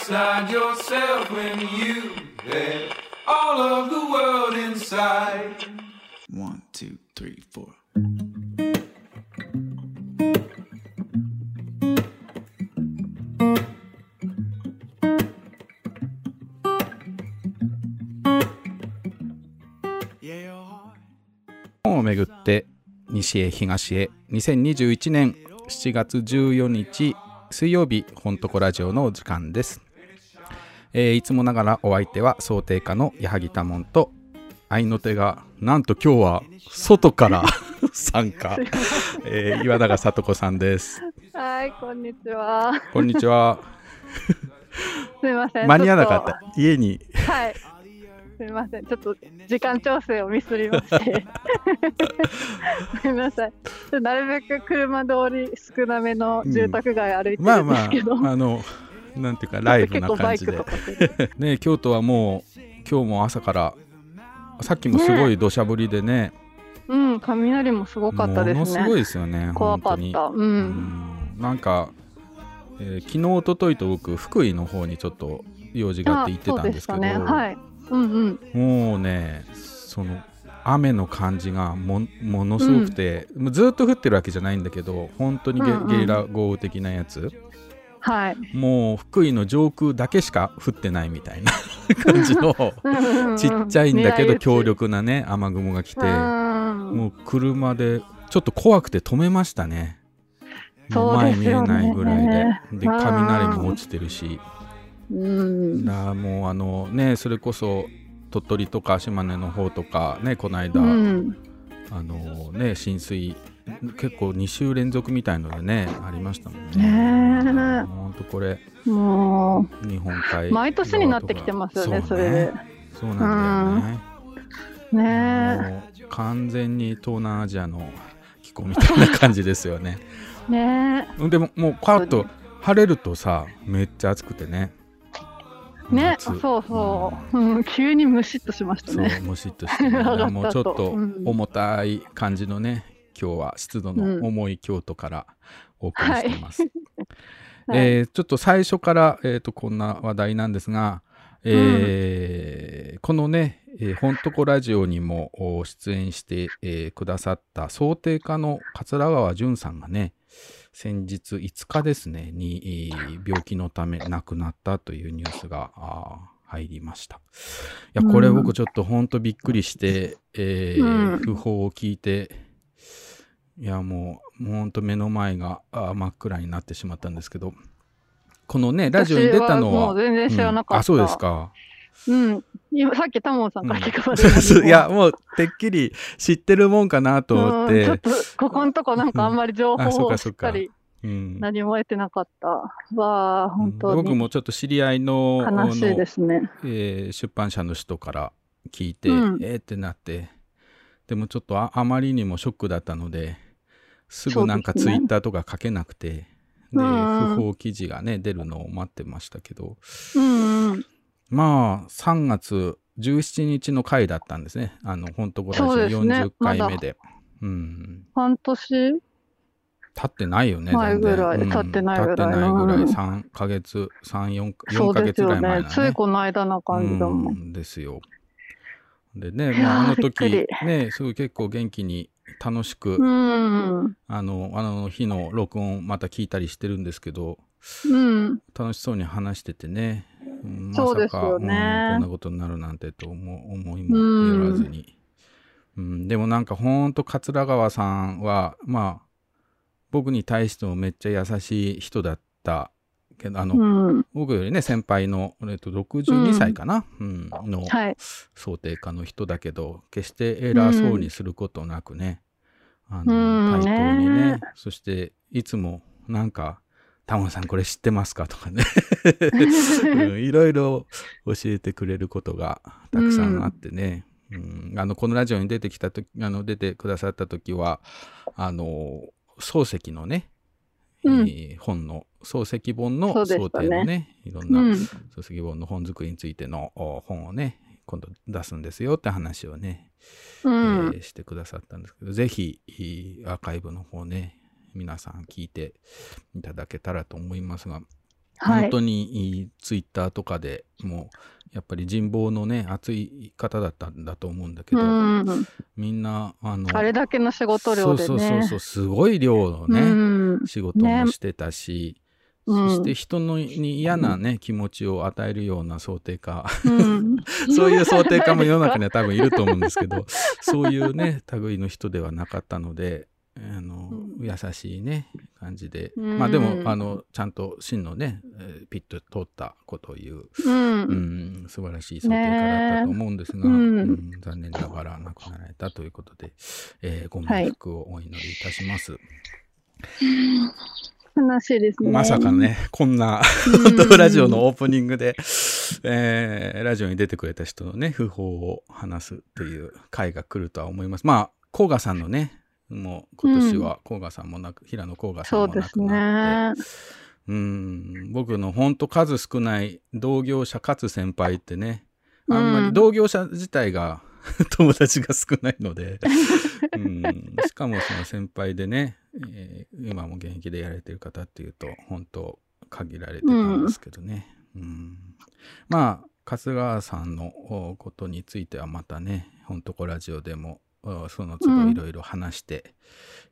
outside yourself when you had all of the world inside? One, two, three, four. 本をめぐって西へ東へ2021年7月14日水曜日本とこラジオのお時間です、えーいつもながらお相手は想定家の矢作多門と愛の手がなんと今日は外から 参加、えー岩永聡子さんですはい、こんにちは。こんにちはすみません。間に合わなかった家にと。はい。すみません。ちょっと時間調整をミスりまして。すみません。なるべく車通り少なめの住宅街歩いてるんでまあますけど。ああのなんていうかライブな感じで。ね京都はもう今日も朝からさっきもすごい土砂降りでねうん、雷もすごかったですね。ものすごいですよね怖かった。う。うんんなんか、えー昨日一昨日と僕福井の方にちょっと用事があって行ってたんですけどね。はい。うんうん。もうねその雨の感じがもものすごくて、もうずっと降ってるわけじゃないんだけど本当にゲ,、うんうんゲリラ豪雨的なやつはい。もう福井の上空だけしか降ってないみたいな 感じの ちっちゃいんだけど強力なね雨雲が来てうんもう車でちょっと怖くて止めましたね。もう前見えないぐらいで。でうん雷も落ちてるし。うん。だもうあのねそれこそ鳥取とか島根の方とかねこの間、うん。あのね浸水結構2週連続みたいのでねありましたもんね。ねえほんとこれも日本海う毎年になってきてますよね、それで。そうなんだよね。ね完全に東南アジアの気候みたいな感じですよね。え。ねでももうパッと晴れるとさめっちゃ暑くてね。え。ね夏そうそう、うん。急にムシッとしましたそうね。もしっとして、ね、もうちょっとうん重たい感じのね、今日は湿度の重い京都からお送りしてます。はい。えーちょっと最初から、えー、とこんな話題なんですが、えーこのね「えー、ほんとこラジオ」にもお出演して、えーくださった想定家の桂川淳さんがね先日5日ですねに、えー病気のため亡くなったというニュースが入りました。いやこれうん。僕ちょっとほんとびっくりして、えーうん。訃報を聞いていやもうもうほんと目の前があー真っ暗になってしまったんですけどこのねラジオに出たのは私もう全然知らなかった。うんあそうです。かうん。今さっきタモンさんから聞くまで、いやもうてっきり知ってるもんかなと思ってうんちょっとここのとこなんかあんまり情報をしっかりうん何も得てなかった。わあ、本当に僕もちょっと知り合いの悲しいですね。えー出版社の人から聞いて、うんえーってなってでもちょっとああまりにもショックだったのですぐなんかツイッターとか書けなくてで,、不法記事がね出るのを待ってましたけど。うんうん。まあ3月17日の回だったんですね。あの本当ごそう来週ですね。40回目で。うん。半年？経ってないよね、前ぐらい。うん。経ってないぐらい。経ってないぐらい、うん3ヶ月、3、4、4そうヶ月ぐらい前だ。ね。ついこの間な感じだも。うんんですよ。でね、まあ、あの時り、ね、すごい結構元気に楽しく、うん。あの、あの日の録音また聞いたりしてるんですけど、うん。楽しそうに話しててね、うんそうですよねうんこんなことになるなんてと思思いもよらずに。うんでもなんかほんと桂川さんは、まあ、僕に対してもめっちゃ優しい人だったけど、あの、うん。僕よりね、先輩の、えっと、62歳かな、うん。のはい。想定家の人だけど、決して偉そうにすることなくね、あうの、ん。対等にねねそして、いつもなんか、タモさんこれ知ってますか？とかね、うん。いろいろ教えてくれることがたくさんあってね、うん。あの、このラジオに出てきたとき、あの、出てくださった時は、あの、漱石のね、うんえー本の漱石本の想定のねいろんなうん。漱石本の本作りについてのお本をね今度出すんですよって話をね、うえん。ーしてくださったんですけどぜひいいアーカイブの方ね皆さん聞いていただけたらと思いますがはい本当にツイッターとかでもうやっぱり人望のね熱い方だったんだと思うんだけど、うん。みんなあのあれだけの仕事量でね。そうそうそうそうすごい量のね、うん。仕事もしてたし、うんそして人のに嫌なね気持ちを与えるような想定家うん。そういう想定家も世の中には多分いると思うんですけどそういうね類の人ではなかったのであの、うん優しいね感じで、うんまあでもあのちゃんと真のね、えーピッと通ったことを言う、うん。うん、素晴らしい想定家だったと思うんですが、ねえ。うん。うん。残念ながら亡くなられたということで、えーご冥福をお祈りいたします。悲しいですね。まさかね、こんな、ラジオのオープニングで、えーラジオに出てくれた人のね、訃報を話すという回が来るとは思います。まあ、甲賀さんのね、もう今年は甲賀さんもなく、平野甲賀さんも亡くなって、ね。うん、僕の本当数少ない同業者かつ先輩ってね、あんまうんり同業者自体が 友達が少ないので、うん、しかもその先輩でね、えー今も現役でやられてる方っていうと本当限られてたんですけどね、うん。まあ春日さんのおことについてはまたね「ほんとこラジオ」でもおその都度いろいろ話して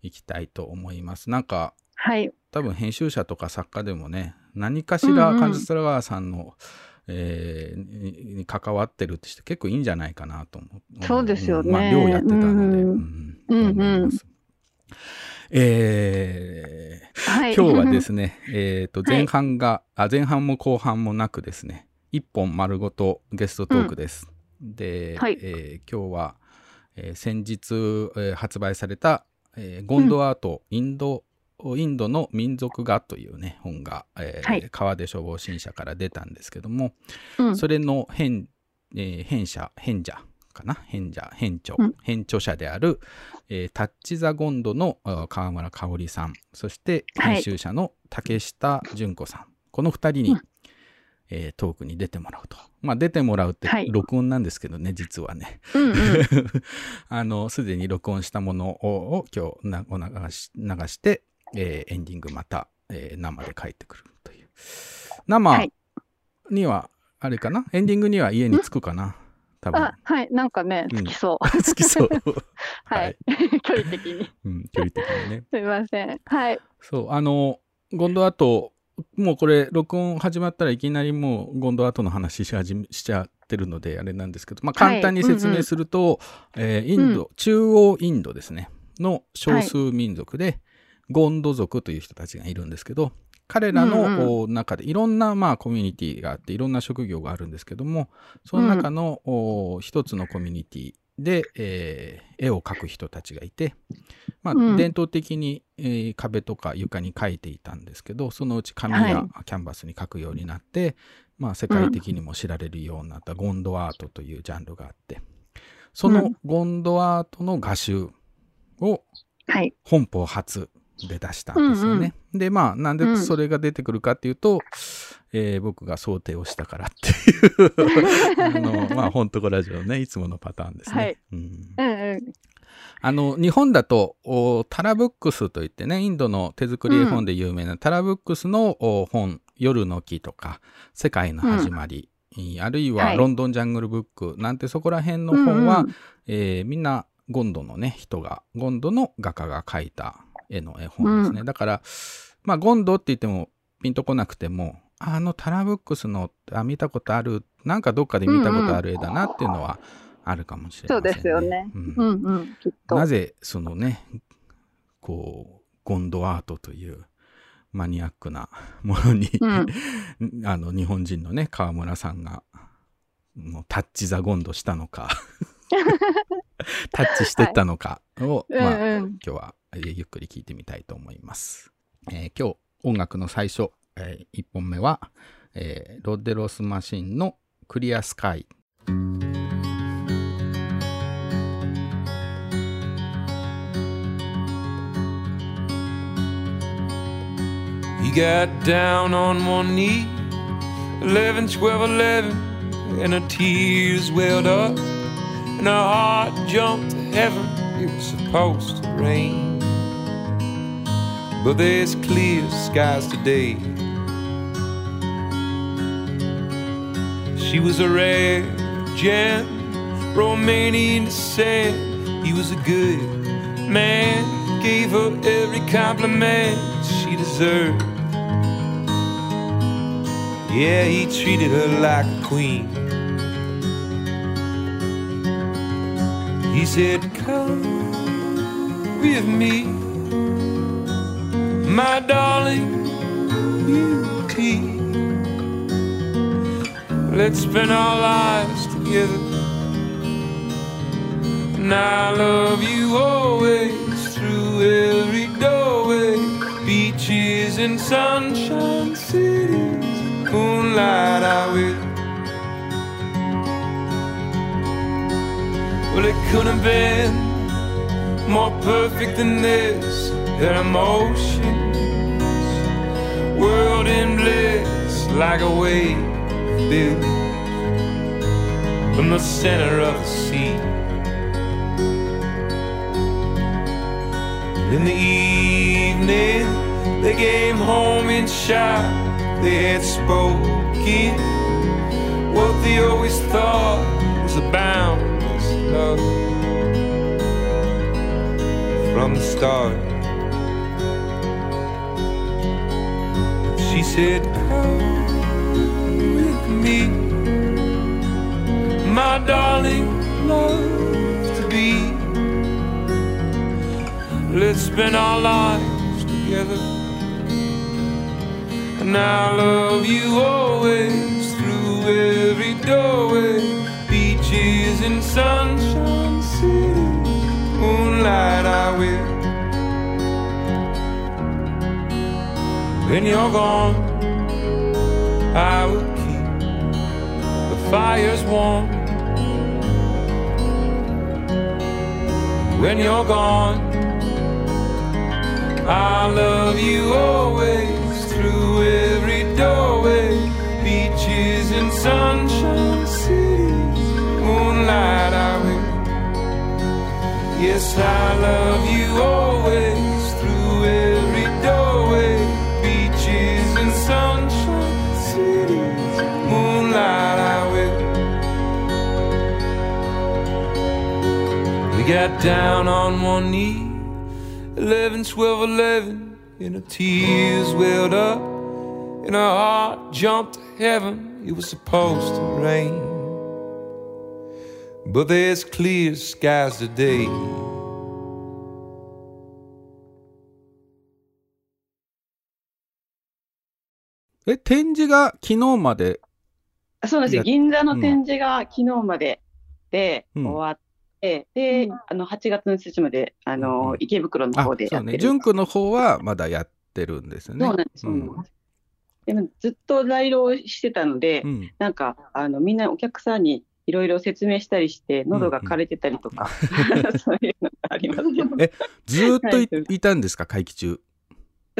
いきたいと思います。なんかはい。多分編集者とか作家でもね何かしらうんうん関津川さんの、えーにに関わってるって人結構いいんじゃないかなと思う。そうですよねんまあ寮やってたので、うんうんうんえーはい。今日はですね、えーとはい前半が、あ前半も後半もなくですね一本丸ごとゲストトークです。で、はいえー今日は、えー先日、えー発売された、えーゴンドアート、インドインドの民族画というね本が、えーはい。川出消防新社から出たんですけども、うん。それの編,、えー編者編者かな？編者編著、うん。編著者である、えータッチ・ザ・ゴンドのあ川村香織さんそしてはい。編集者の竹下純子さん、この2人に、うんえートークに出てもらうとまあ出てもらうってはい録音なんですけどね、実はねうんうん。あのすでに録音したものをを今日なお流し流して、えーエンディングまた、えー生で帰ってくるという生はいには、あれかな？エンディングには家に着くかな？多分あ、はい。なんかね、うん好きそう。好きそう はい。距離的に。うん、距離的にねすみません。はい。そうあのゴンドアートもうこれ録音始まったらいきなりもうゴンドアートの話し始めしちゃってるのであれなんですけど、まあ、はい簡単に説明すると、えーインド、中央インドですねの少数民族で、ゴンド族という人たちがいるんですけど彼らの、中でいろんな、まあ、コミュニティがあっていろんな職業があるんですけどもその中の、お一つのコミュニティで、えー絵を描く人たちがいて、まあうん。伝統的に、えー壁とか床に描いていたんですけどそのうち紙やはキャンバスに描くようになって、まあ、世界的にも知られるようになったゴンドアートというジャンルがあってそうのん。ゴンドアートの画集をはい。本邦初で出したんですよね。でまあなんでそれが出てくるかっていうと、えー僕が想定をしたからっていう あのまあ本当こラジオねいつものパターンですね。はいうんうんうん。あの日本だとおタラブックスといってねインドの手作り絵本で有名なタラブックスのお本「夜の木」とか「世界の始まり」あるいは「はいロンドンジャングルブック」なんてそこら辺の本は、うんうんえーみんなゴンドのね人がゴンドの画家が描いた絵の絵本ですね、だからまあゴンドって言ってもピンとこなくてもあのタラブックスのあ見たことあるなんかどっかで見たことある絵だなっていうのはあるかもしれませんね。そうですよねうんうんうん。きっと。なぜそのねこうゴンドアートというマニアックなものに、うん あの日本人のね川村さんがもうタッチ・ザ・ゴンドしたのか タッチしてったのかを、うんまあ、うん。今日はえーゆっくり聞いてみたいと思います。えー今日音楽の最初、えー1本目は、えーロッデロスマシンのクリアスカイ He got down on one knee, 11, 12, 11, and her tears welled up, and her heart jumped to heaven. It was supposed to rain, but there's clear skies today. She was a rare gem, Romanian descent. He was a good man, gave her every compliment she deserved. Yeah, he treated her like a queen. He said, Come with me, my darling you beauty. Let's spend our lives together. And I love you always through every doorway. Beaches and sunshine cities, moonlight I will. Well, it couldn't have been more perfect than this. Their emotions, world in bliss, like a wave built from the center of the sea. In the evening, they came home in shock. They had spoken what they always thought was a boundless love from the start. She said, Come with me, my darling, love to be. Let's spend our lives together. And I love you always through every doorway. Beaches and sunshine cities, moonlight I will. When you're gone, I will keep the fires warm. When you're gone, I'll love you always through every doorway. Beaches and sunshine cities, moonlight I will. Yes, I love you always got down on one knee. 11, 12, 11, and her tears welled up, and her heart jumped to heaven. It was supposed to rain, but there's clear skies today. え、展示が昨日まで、そうなんですよ。や銀座うんの展示が昨日まででうん終わって、でうん、あの、8月の1日まで、あうんの、池袋のあ方で、やってる。純区の方はまだやってるんですよね。そうなんでもずっと在廊してたので、うん。なんか、あの、みんなお客さんにいろいろ説明したりして、喉が枯れてたりとか、そういうのがありますけど。えずーっとい,、はいたんですか、会期中。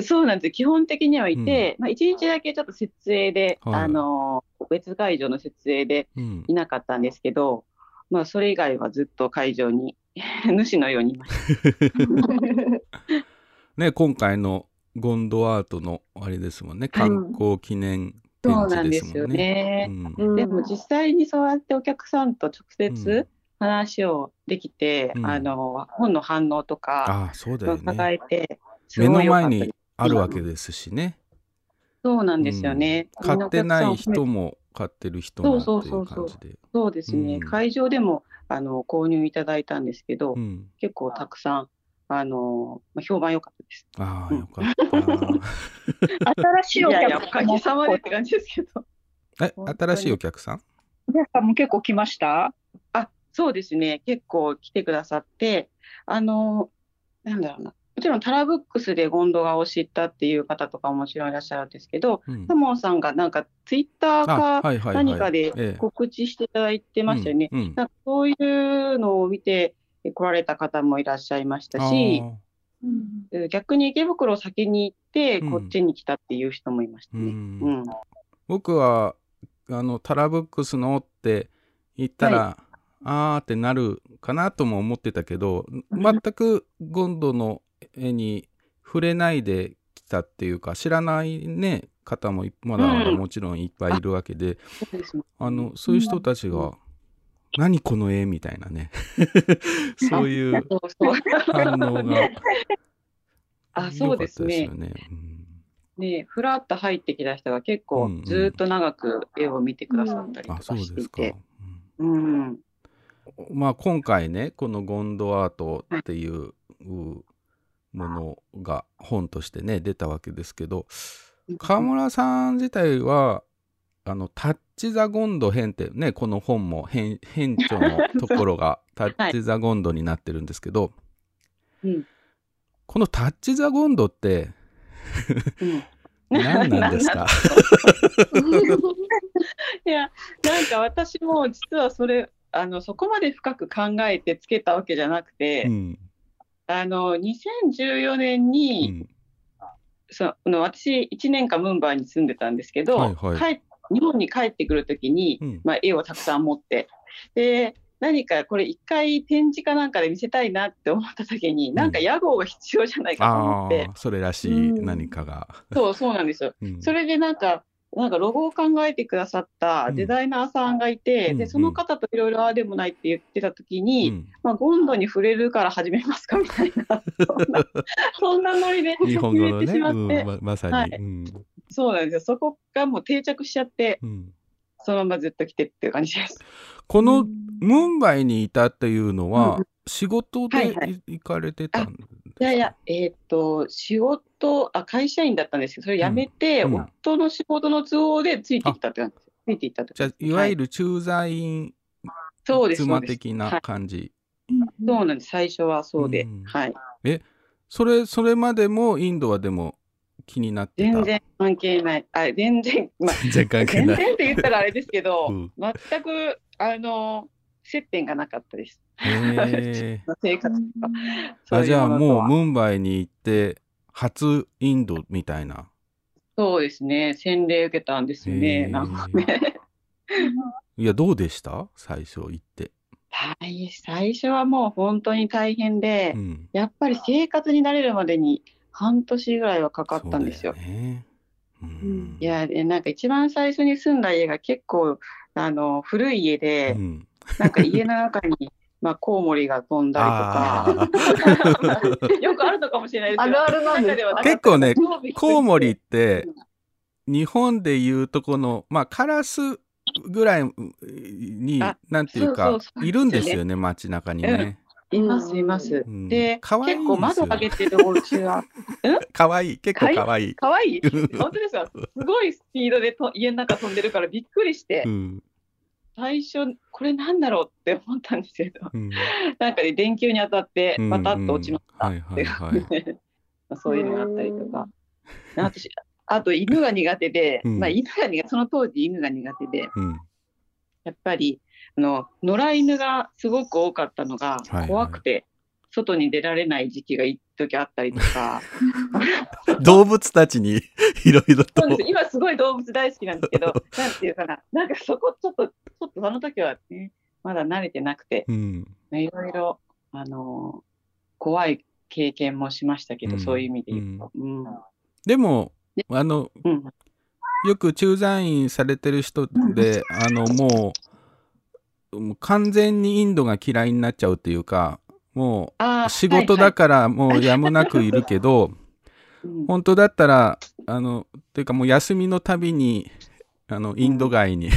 そうなんですよ。基本的にはいて、まあ、一日だけちょっと設営で、はいあの、別会場の設営でうんいなかったんですけど、まあ、それ以外はずっと会場に、主のようにいました。ね、今回のゴンドアートのあれですもんね、観光記念展そうな示んですよですもんね。ね。うんでも実際にそうやってお客さんと直接話をできて、うんあの、本の反応とかああ、そうだよ伺ね。えて、す目の前にあるわけですしね。そうなんですよね。買ってない人も。も買ってる人もそいううそうそうそうで。そうですね。うん会場でも、あの、購入いただいたんですけど、うん。結構たくさん、あの、まあ評判良かったです。ああ、うんよかった。新しいお客様おかげさまでって感じですけど。え、新しいお客さん？お客さんも結構来ました？あ、そうですね。結構来てくださって、あの、なんだろうな。もちろんタラブックスでゴンドガを知ったっていう方とかももちろんいらっしゃるんですけど、うん。サモンさんがなんかツイッターあ、かはいはいはい。何かでええ。告知していただいてましたよね。なんかそういうのを見て来られた方もいらっしゃいましたし、逆に池袋を先に行ってうん。こっちに来たっていう人もいましたね。うん。ん。僕は、あの、タラブックスのって言ったら、あーってなるかなとも思ってたけど、全くゴンドの絵に触れないで来たっていうか、知らないね、方もいまだまだもちろんいっぱいいるわけで、あのそういう人たちが「何この絵」みたいなね。そういう反応があそうですね。すよね。うん。ねふらっと入ってきた人が結構ずーっと長く絵を見てくださったりとあか。していて、うんうん、まあ、今回ねこの「ゴンドアート」っていうものが本としてね出たわけですけど川村さん自体はあのタッチ・ザ・ゴンド編ってねこの本も編編著のところが タッチ・ザ・ゴンドになってるんですけど、うん。このタッチ・ザ・ゴンドってうん。何なんですか？いやなんか私も実はそれあのそこまで深く考えてつけたわけじゃなくて、うんあの2014年うに、ん。その私1年間ムンバイに住んでたんですけど、はいはい。帰日本に帰ってくるときに、うん。まあ、絵をたくさん持って。で何かこれ一回展示かなんかで見せたいなって思ったときに、なんか屋号が必要じゃないかと思あって。あ、それらしいうん。何かが、そうそうなんですよ。うん。それでなんかなんかロゴを考えてくださったデザイナーさんがいて、うん。でその方といろいろああでもないって言ってたときに、うん。まあ、ゴンドに触れるから始めますかみたいな そんなノリで日本語のね、言ってしまって、うんままさに、はい。うん。そうなんですよ。そこがもう定着しちゃってうん。そのままずっと来てっていう感じです。このムンバイにいたっていうのは、うん仕事で行かれてたんですか、いやいや、えーっと、仕事あ、会社員だったんですけど、それ辞めて、うん。うん。夫の仕事の都合でついてきたって感じ。です。ついていったってじ。ゃいわゆる、る駐在員そうです、そ妻。的なはい、感じ、そうなんです。最初はそうで、うん。はい。それそれまでもインドはでも気になってた？全然関係ない。あ、全然、まあ、全然関係全ない。然って言ったらあれですけど、うん。全く、あの、接点がなかったです。へー 生活とか。そういうあじゃあもうムンバイに行って初インドみたいなそうですね。洗礼受けたんですね。ーなんかね。いやどうでした？最初行って、大最初はもう本当に大変で、うん、やっぱり生活に慣れるまでに半年ぐらいはかかったんですよ。そうだねうんいや、でなんか一番最初に住んだ家が結構あの古い家で、うんなんか家の中に まあコウモリが飛んだありとか、よくあるのかもしれないですけど、ある結構ねコウモリって日本でいうとこのまあカラスぐらいにあなんていうそかうそうそう。いるんですよね街中にね。いますいます。うん。で、結構窓開けてるお家は、可愛い結構可愛い。可愛い？本当ですか？すごいスピードでと家の中飛んでるからびっくりして、うん最初、これなんだろうって思ったんですけど、うん。なんかね、電球に当たって、うんバタッと落ちました。はいって そういうのがあったりとか。私あと犬が苦手で、うん。まあ、犬が苦手その当時犬が苦手で、うん。やっぱりあの野良犬がすごく多かったのが怖くて、外に出られない時期が一時あったりとか、動物たちに いろいろと。そうです。今すごい動物大好きなんですけど、なんていうかな、なんかそこちょっと、ちょっとその時はね、まだ慣れてなくて、うん。いろいろ、あの怖い経験もしましたけど、うん。そういう意味で言うと。うん。でもあのうん。よく駐在員されてる人であのもうもう完全にインドが嫌いになっちゃうっていうかもう仕事だからもうやむなくいるけど、はいはいうん。本当だったらあのっていうかもう休みのたびにあのインド街に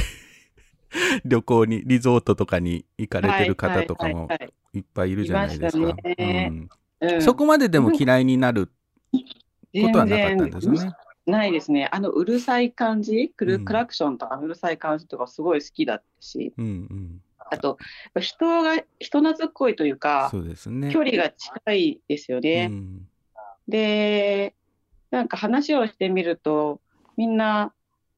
旅行にリゾートとかに行かれてる方とかもはいっぱいいるじゃないですか。そこまででも嫌いになることはなかったんですね。ないですね。あのうるさい感じ、クラクションとかうるさい感じとかすごい好きだったし、うんうん、あと、人が、人懐っこいというか、そうですね。距離が近いですようね。んで、なんか話をしてみると、みんな、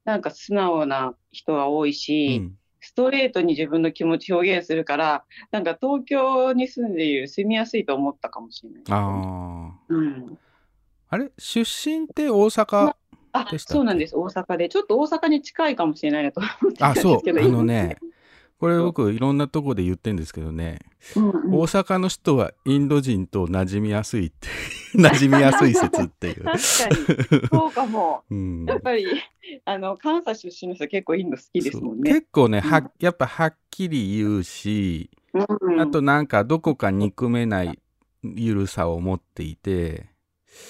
なんか素直な人が多いし、うんストレートに自分の気持ち表現するから、なんか東京に住んでいる住みやすいと思ったかもしれない。ああ。うん。あれ？出身って大阪あでしたっけ？そうなんです、大阪で。ちょっと大阪に近いかもしれないなと思ってたんあ、ですそう。けど、あのね、これ僕いろんなとこで言ってんですけどね、うんうん大阪の人はインド人と馴染みやすいって 馴染みやすい説っていう。確かに。そうかも。うんやっぱり、あの、関西出身の人結構インド好きですもんね。結構ね、はうんやっぱはっきり言うし、うんあとなんかどこか憎めないゆるさを持っていて、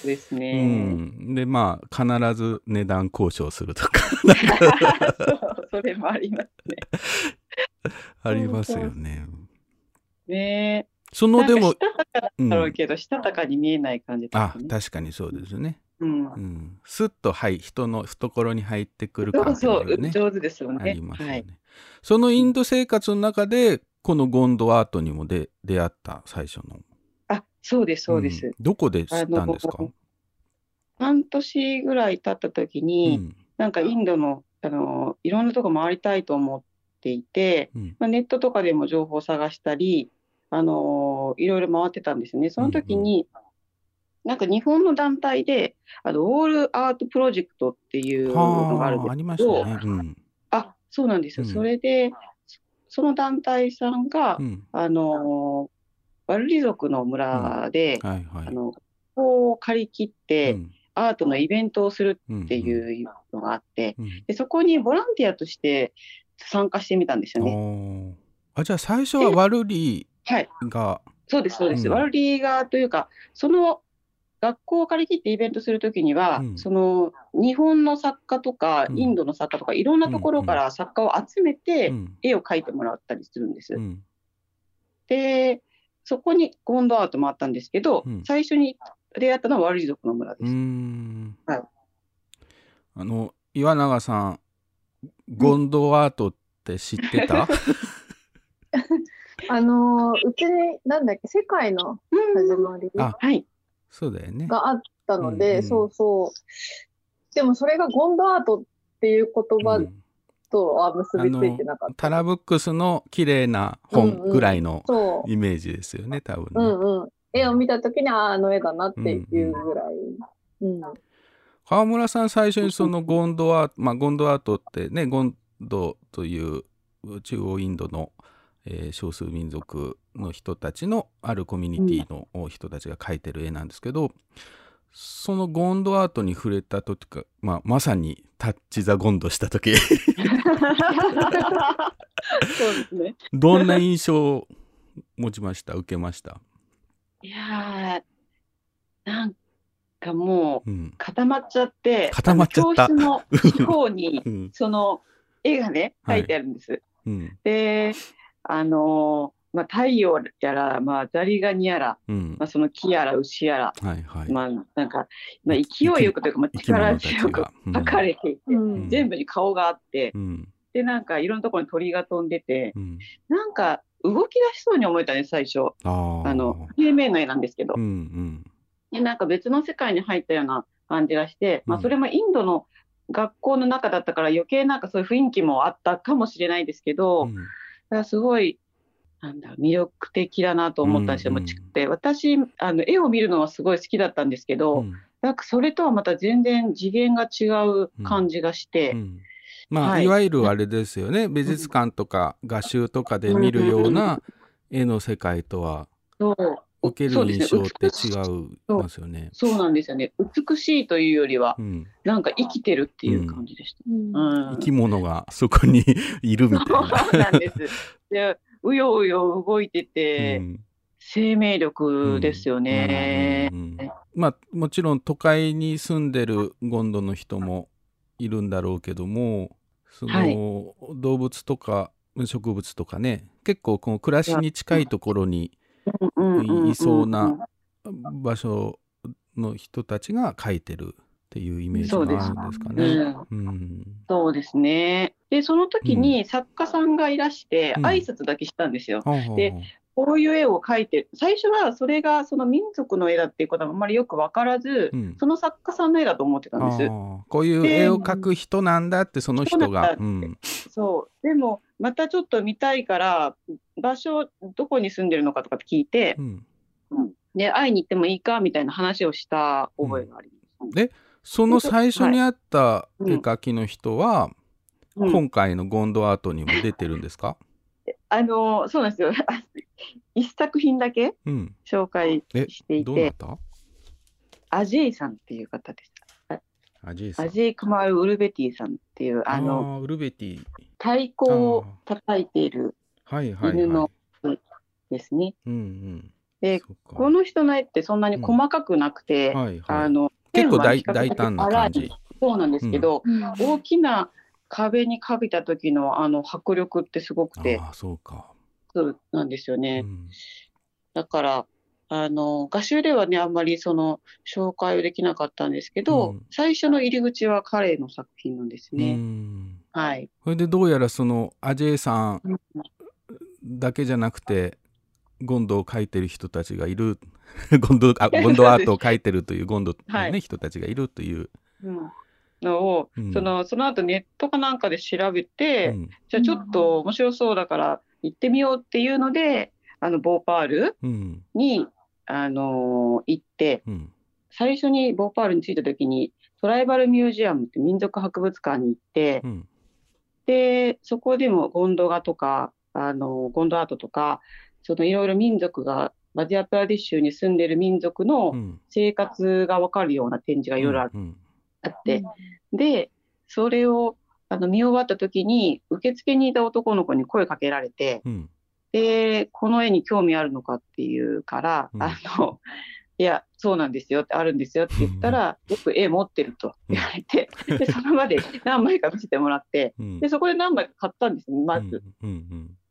ですうね。ん、でまあ必ず値段交渉するとか そうそれもありますね。ありますよね。ねそえ。のでもしたたかうんだろうけど、したたかに見えない感じですあね。確かにそうですね。うんう。ん、スッとはい人の懐に入ってくるそう感っていそうう、ね上手ですよあねり。ますよね。はい。そのインド生活の中でこのゴンドアートにもで出会った最初の。あ、そうです、そうです。んどこで知ったんですか？半年ぐらい経った時うに、んなんかインドの、あの、いろんなとこ回りたいと思っていて、うんまあ、ネットとかでも情報を探したり、あのいろいろ回ってたんですね。その時に、なんか日本の団体で、あの、オールアートプロジェクトっていうのがあるんはあありましですけど、たね。うんあ、そうなんですよ。うんそれで、その団体さんが、うんあのワルリ族の村で、はいはい。あの、ここを借り切って、うん。アートのイベントをするうんっていうのがあって、うん。で、そこにボランティアとして参加してみたんですよね。あじゃあ最初はワルリはい。ーがそうです、そうです。うん。ワルリーガというか、その学校を借り切ってイベントするときには、うん。その日本の作家とか、うん。インドの作家とか、いろんなところから作家を集めて、うん。絵を描いてもらったりするんです。うん。で、そこにゴンドアートもあったんですけど、うん最初に出会ったのはワルリ族の村です。んはいあの岩永さんゴンドアートって知ってた、あのーうちに、なんだっけ、世界の始まりあはい。そうだよね。があったので、うんうんそうそう。でもそれがゴンドアートっていう言葉うんとは結びついてなかった。タラブックスの綺麗な本ぐらいのそう。イメージですよね、多分ね。うんうん。絵を見たときに、ああ、あの絵だなっていうぐらい。うん。川村さん最初にそのゴンドアート、まあ、ゴンドアートってねゴンドという中央インドの、えー少数民族の人たちのあるコミュニティの人たちが描いてる絵なんですけど、そのゴンドアートに触れた時か、まあ、まさにタッチ・ザ・ゴンドした時。そうですね。どんな印象を持ちました？受けました、いやー、なんかもううん。固まっちゃって、固まっちゃった。教室の地方にう、ん。その絵がね、はい。描いてあるんです。うん。で、あのーまあ、太陽やら、まあ、ザリガニやら、うん。まあ、その木やら牛やら、はいはい、まあ、なんか、まあ、勢いよくというか、まあ、力強くが、うん。描かれていて、うん。全部に顔があって、うん。で、なんかいろんなところに鳥が飛んでて、うん、なんか動き出しそうに思えたね、最初。あの、平面の絵なんですけど。う。んで、なんか別の世界に入ったような感じがして、まあ、うんそれもインドの学校の中だったから余計なんかそういう雰囲気もあったかもしれないですけうど、ん。だからすごい、なんだ魅力的だなと思ったんですよ。うんもうちで私、あの、絵を見るのはすごい好きだったんですけど、うんなんかそれとはまた全然次元が違う感じがして、うんまあ、はいい、わゆるあれですよね美術館とか画集とかで見るような絵の世界とはそう受ける印象って違いますよね。そうなんですよね。美しいというよりはう、ん、なんか生きてるっていう感じでした。うんうん生き物がそこに いるみたいな。そうなんです。で、うようよ動いてて、うん生命力ですよね。まあもちろん都会に住んでるゴンドの人もいるんだろうけどもその、はい。動物とか植物とかね結構この暮らしに近いところにいそうな場所の人たちが描いてるっていうイメージがあるんですかうね。んうんそうですね。で、その時に作家さんがいらして、うん挨拶だけしたんですよ。でこういう絵を描いて、最初はそれがその民族の絵だっていうことはあんまりよく分からず、うんその作家さんの絵だと思ってたんです。こういう絵を描く人なんだってその人が。そう。でも、またちょっと見たいから、場所、どこに住んでるのかとかって聞いてう、んで、会いに行ってもいいかみたいな話をした覚えがあります。でその最初にあったはい絵描きの人は、うん今回のゴンドアートにも出てるんですか、あの、そうなんですよ。一作品だけうん。紹介えしてい、どうなってた？アジェイさんっていう方でした。アジェイさん。アジェイ・カマール・ウルベティさんっていう、あの、ウルベティ。太鼓を叩いているはいはいはい。犬のですね。うんうん。でこの人の絵ってそんなに細かくなくて、はいはい。あの、結構大大胆な感じ。そうなんですけど、うん大きな壁にかびた時のあの迫力ってすごくて、ああ、そうか。そうなんですようね。んだから、あの、画集ではね、あんまりその紹介をできなかったんですけど、うん最初の入り口は彼の作品なんですうね。ん。はい。それでどうやらそのアジェイさんだけじゃなくて、ゴンドを描いてる人たちがいる、ゴンドあゴンドアートを描いてるというゴンドの、ねはい。人たちがいるという。うん。のを、うん。そのその後ネットかなんかで調べて、うん。じゃあちょっと面白そうだから行ってみようっていうので、あのボーパールうん。に、あのー行って、うん。最初にボーパールに着いた時にトライバルミュージアムって民族博物館に行って、うん。でそこでもゴンド画とかあのゴンドアートとかそのいろいろ民族がマディアプラディッシュに住んでる民族のうん。生活がわかるような展示がいろいろあって、でそれをあの見終わった時に受付にいた男の子に声かけられてうん。でこの絵に興味あるのかっていうから、うん。あのいやそうなんですよってあるんですよって言ったら、よく絵持ってると言われて、でその場で何枚か見せてもらってうん。でそこで何枚か買ったんですねまず。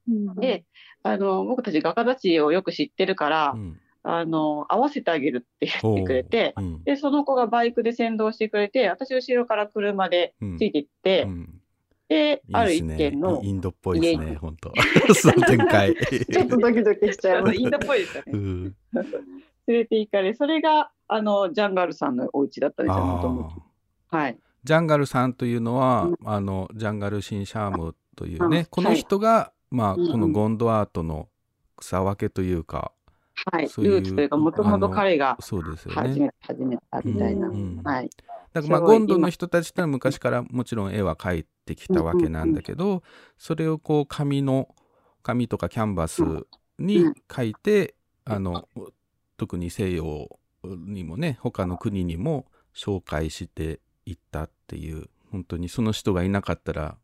うん。うんであの僕たち画家たちをよく知ってるから、うん。うんあの合わせてあげるって言ってくれてう。ん。でその子がバイクで先導してくれて私後ろから車でうん。ついていって、うん。である一いいっすね。軒のインドっぽいですね本当。その展開。ちょっとドキドキしちゃいます。インドっぽいですよね。うん。連れて行かれそれがあのジャンガールさんのお家だったんですよもともあとーはい。ジャンガルさんというのは、うん。あのジャンガル・シンシャームというね、うんこの人が、まあ、うんうん。このゴンドアートの草分けというか、はい。そういうルーツというかもともと彼がそうですよ始ね。め始めたみたいな、うんはい。だからまあゴンドの人たちってのは昔からもちろん絵は描いてきたわけなんだけど、それをこう紙の紙とかキャンバスに描いて、あの特に西洋にもね他の国にも紹介していったっていう本当にその人がいなかったら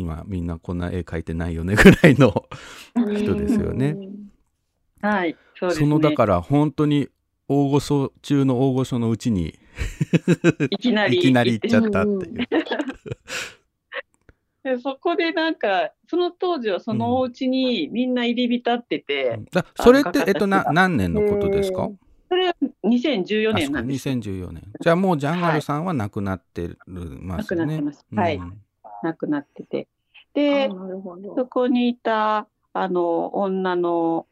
今みんなこんな絵描いてないよねぐらいの人ですよね。はいそうですね。そのだから本当に大御所中の大御所のうちにいきなり。いきなり行っちゃったっていう。でそこでなんかその当時はそのお家にみんな入り浸ってて、だそれってえっとな何年のことですか？それは2014あそうか年なんです。2014年。じゃあもうジャンガルさんは亡くなってるますよね。亡くなってます。はい。うん亡くなってて。あで。そこにいたあの女の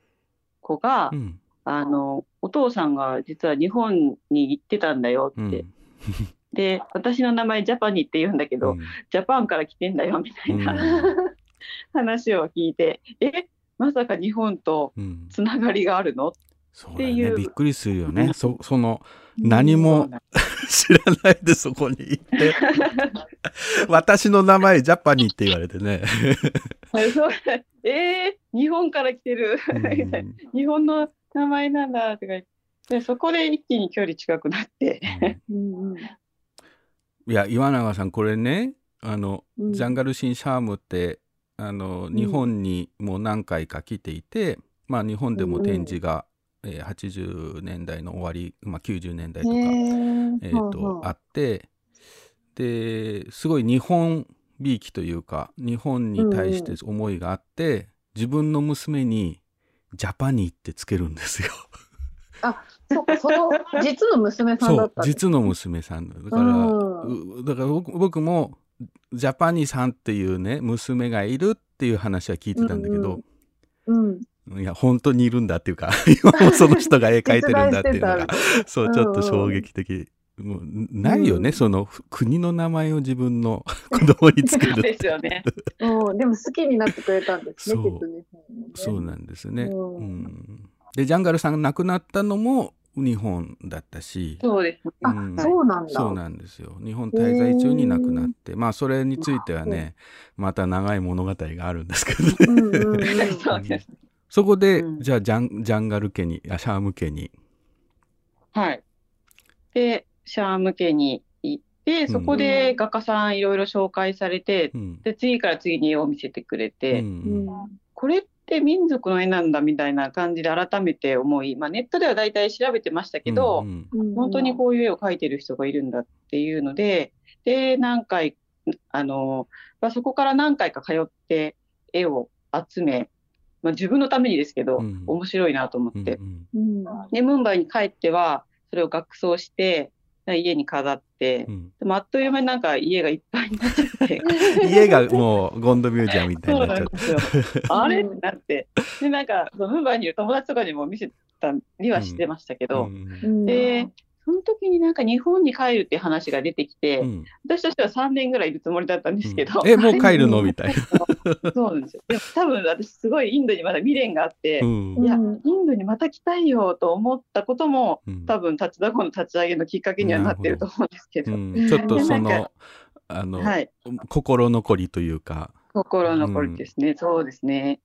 子が、うん。あのお父さんが実は日本に行ってたんだようん。って、で私の名前ジャパニーって言うんだけど、うん。ジャパンから来てんだよみたいな、うん。話を聞いてえまさか日本とうん。つながりがあるの？そうだね。びっくりするよね。うん。そその何も 知らないでそこに行って。私の名前ジャパニーって言われてね。そ うえー、日本から来てる、うん。日本の名前なんだとか言って。でそこで一気に距離近くなって、うん。うんいや岩永さんこれねあの、うん。ジャンガルシン・シャームってあのん。日本にも何回か来ていて、まあ日本でも展示が、えー80年代の終わり、まあ、90年代とか、へえーーとあってですごい日本びいきというか日本に対して思いがあって、自分の娘にジャパニーってつけるんですよ。そうか、その実の娘さんそうだったんです実の娘さんだだから、うん。うだから僕僕もジャパニーさんっていうね娘がいるっていう話は聞いてたんだけど、うん。いや本当にいるんだっていうか 今もその人が絵描いてるんだっていうのが そうちょっと衝撃的。もうないよね、うんその国の名前を自分の 子供につけるですよね。うん、でも好きになってくれたんですね、そう実に。そうなんですね。うんうんでジャンガルさんが亡くなったのも日本だったし、そうです。あ、うんそうなんだ。そうなんですよ日本滞在中に亡くなって、まあそれについてはねまた長い物語があるんですけどねうんうんうん。そうです。そこで、うん。じゃあジャンジャンガル家にあシャーム家に、はい。で、シャーム家に行って、そこで画家さんいろいろ紹介されてう、ん。で、次から次に絵を見せてくれうて、ん。これって民族の絵なんだみたいな感じで改めて思い、まあネットでは大体調べてましたけど、本当にこういう絵を描いてる人がいるんだっていうので、で、何回、あの、まあ、そこから何回か通って絵を集め、まあ、自分のためにですけど、うん。面白いなと思うんって、うん。で、ムンバイに帰っては、それを額装して、家に飾って、うん。でもあっという間になんか家がいっぱいになっちゃって、家がもうゴンドミュージアムみたいにそうなっちゃって。なんですよ。あれ？ってなって、で、なんか、そのムンバイにいる友達とかにも見せたりはしてましたけど、うん。うん。で、その時になんか日本に帰るっていう話が出てきて、うん。私としては3年ぐらいいるつもりだったんですけど、えもう帰るの？みたいな、そうなんですよ。でも多分私すごいインドにまだ未練があって、うん。いや、うんインドにまた来たいよと思ったことも、うん。多分立ちだこの立ち上げのきっかけにはなってると思うんですけど、うん。ちょっとそのかあの、はい、心残りというか、心残りですね、そうですね。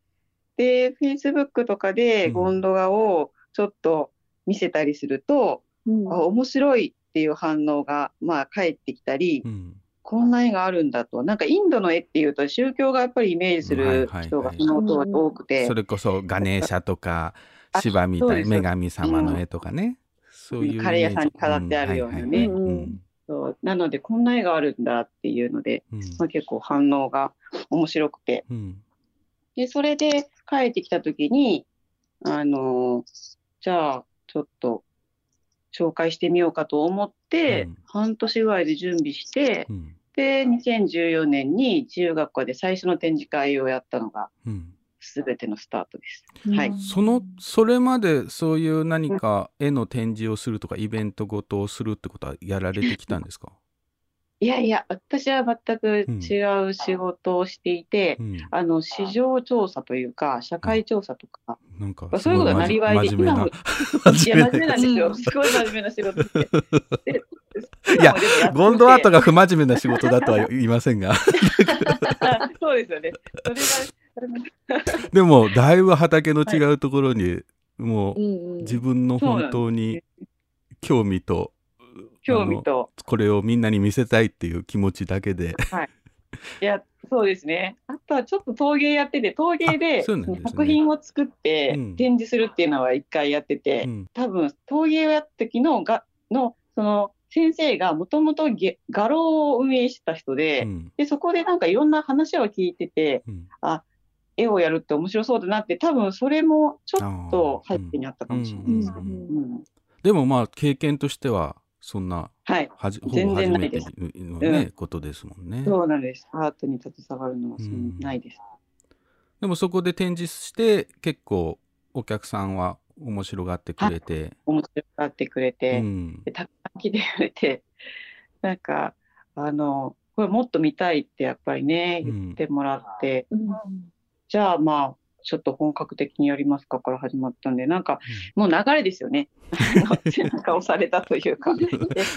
で、Facebook とかでゴンドガをちょっと見せたりすると、うん。あ面白いっていう反応が、まあ、返ってきたり、うん。こんな絵があるんだと。なんかインドの絵っていうと宗教がやっぱりイメージすはいる人がその当時多くて。そ、れこそガネーシャとかあシバみたい女神様の絵とかね、そういうカレー屋さんに飾ってあるようなね。そう。なのでこんな絵があるんだっていうので、うん。まあ、結構反応が面白くて。うん。で、それで帰ってきた時に、あのーじゃあちょっと紹介してみようかと思って、うん。半年ぐらいで準備してう、ん。で、2014年に自由学科で最初の展示会をやったのがうん。全てのスタートです。はい。そのそれまでそういう何か絵の展示をするとかイベントごとをするってことはやられてきたんですか、いやいや、私は全く違う仕事をしていて、うん、あの、市場調査というか、社会調査とか、なんかそういうことはなりわいで今も。い真や、真面目なんですよ。すごい真面目な仕事して。でいや、ゴンドアートが。が不真面目な仕事だとは言いませんが。そうですよね。でもだいぶ畑の違うところに、もううんうん。自分の本当に興味と興味と、これをみんなに見せたいっていう気持ちだけで。い。や、そうですね。あとはちょっと陶芸やってて、陶芸あで作品を作ってうん。展示するっていうのは一回やってて、うん。多分陶芸をやった時のがのその先生がもともと画廊を運営してた人で,、うん。でそこでなんかいろんな話を聞いててうん。絵をやるって面白そうだなって多分それもちょっと背景にあったかもしれないです。うん。うん。でもまあ経験としてはそんなはい、はじほぼ全然初めてないです。のね、うん。ことですもんね。そうなんです。アートに携わるのはそんうん。ないです。でもそこで展示して結構お客さんは面白がってくれて、面白がってくれて、うん。でたくさん来てくれて、なんか、あの、これもっと見たいってやっぱりね、うん。言ってもらって、うん。じゃあまあ、ちょっと本格的にやりますかから始まったんで、なんか、もう流れですよね。背中 押されたというか。で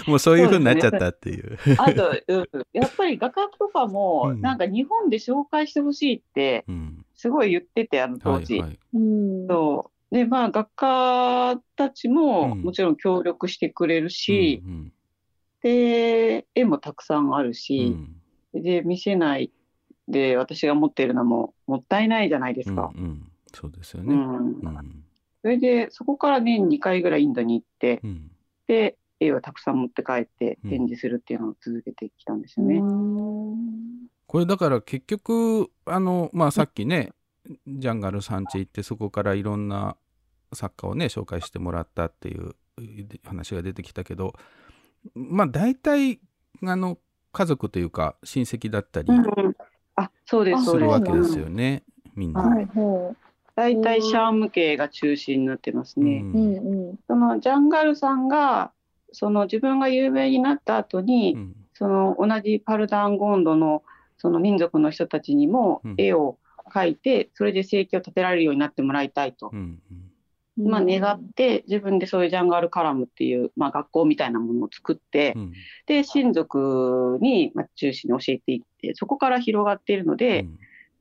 もうそういう風になっちゃったっていう。あと、うんやっぱり画家とかも、うんなんか日本で紹介してほしいって、うんすごい言ってて、あの当時。はいはい。うんそう。で、まあ、画家たちもうんもちろん協力してくれるし、うんで、絵もたくさんあるうし、んで、見せないで私が持ってるのももったいないじゃないですか。うんうんそうですよね。うん。うんそれで、そこから年2回ぐらいインドに行って、うんで、絵をたくさん持って帰ってうん展示するっていうのを続けてきたんですよね。これだから結局あのまあさっきねジャンガルさん家行ってそこからいろんな作家をね紹介してもらったっていう話が出てきたけどまあ大体あの家族というか親戚だったりあ、そうです、あそうです。するわけですよねみんな。はいほ大体シャーム系が中心になってますね。うんううんうんそのジャンガルさんが、その自分が有名になった後に、うんその同じパルダンゴンドのその民族の人たちにもうん絵を描いて、それで生計を立てられるようになってもらいたいと。うんまあ、願って自分でそういうジャンガールカラムっていう、まあ、学校みたいなものを作って、うん。で親族にまあ中心に教えていってそこから広がっているので、やっ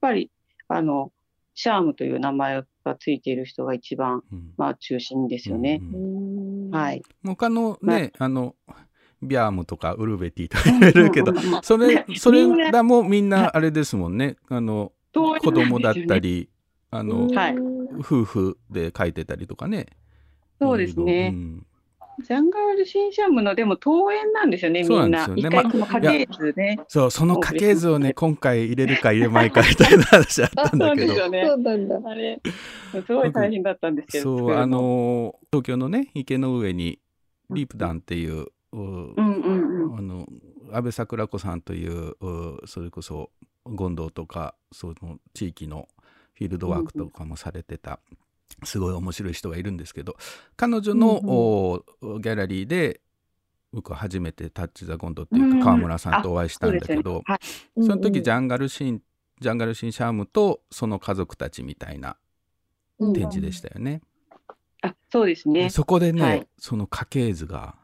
ぱりあのシャームという名前がついている人が一番、うん。まあ、中心ですよね。うん。うん。はい。他のまね、あの、ビャームとかウルベティとか言われるけど、うんうんうんそれ、それらもみんなあれですもんね。あの、子供だっ。たり、あの、はい夫婦で書いてたりとかね。そうですねうんジャンガール・シンシャムのでも登園なんですよね、みそうなんんな。ですよね一回その家系図ね。そう、その家系図をね、今回入れるか入れまいかみたいな話あったんだけど。よねそうなんだ。あれ、すごい大変だったんですけど。そう、あ、の、東京のね、池の上に、リープダンっていう、ううんうんうん。あの安倍桜子さんといううそれこそ権堂とかその地域のフィールドワークとかもされてた、すごい面白い人がいるんですけど彼女の、おギャラリーで僕は初めてタッチ・ザ・ゴンドっていうか川村さんとお会いしたんだけど、はい。その時ジゃャンガルシンジャンガルシンシャームとその家族たちみたいな展示でしたよね。あ、そうですね。で。そこでね、はい。その家系図が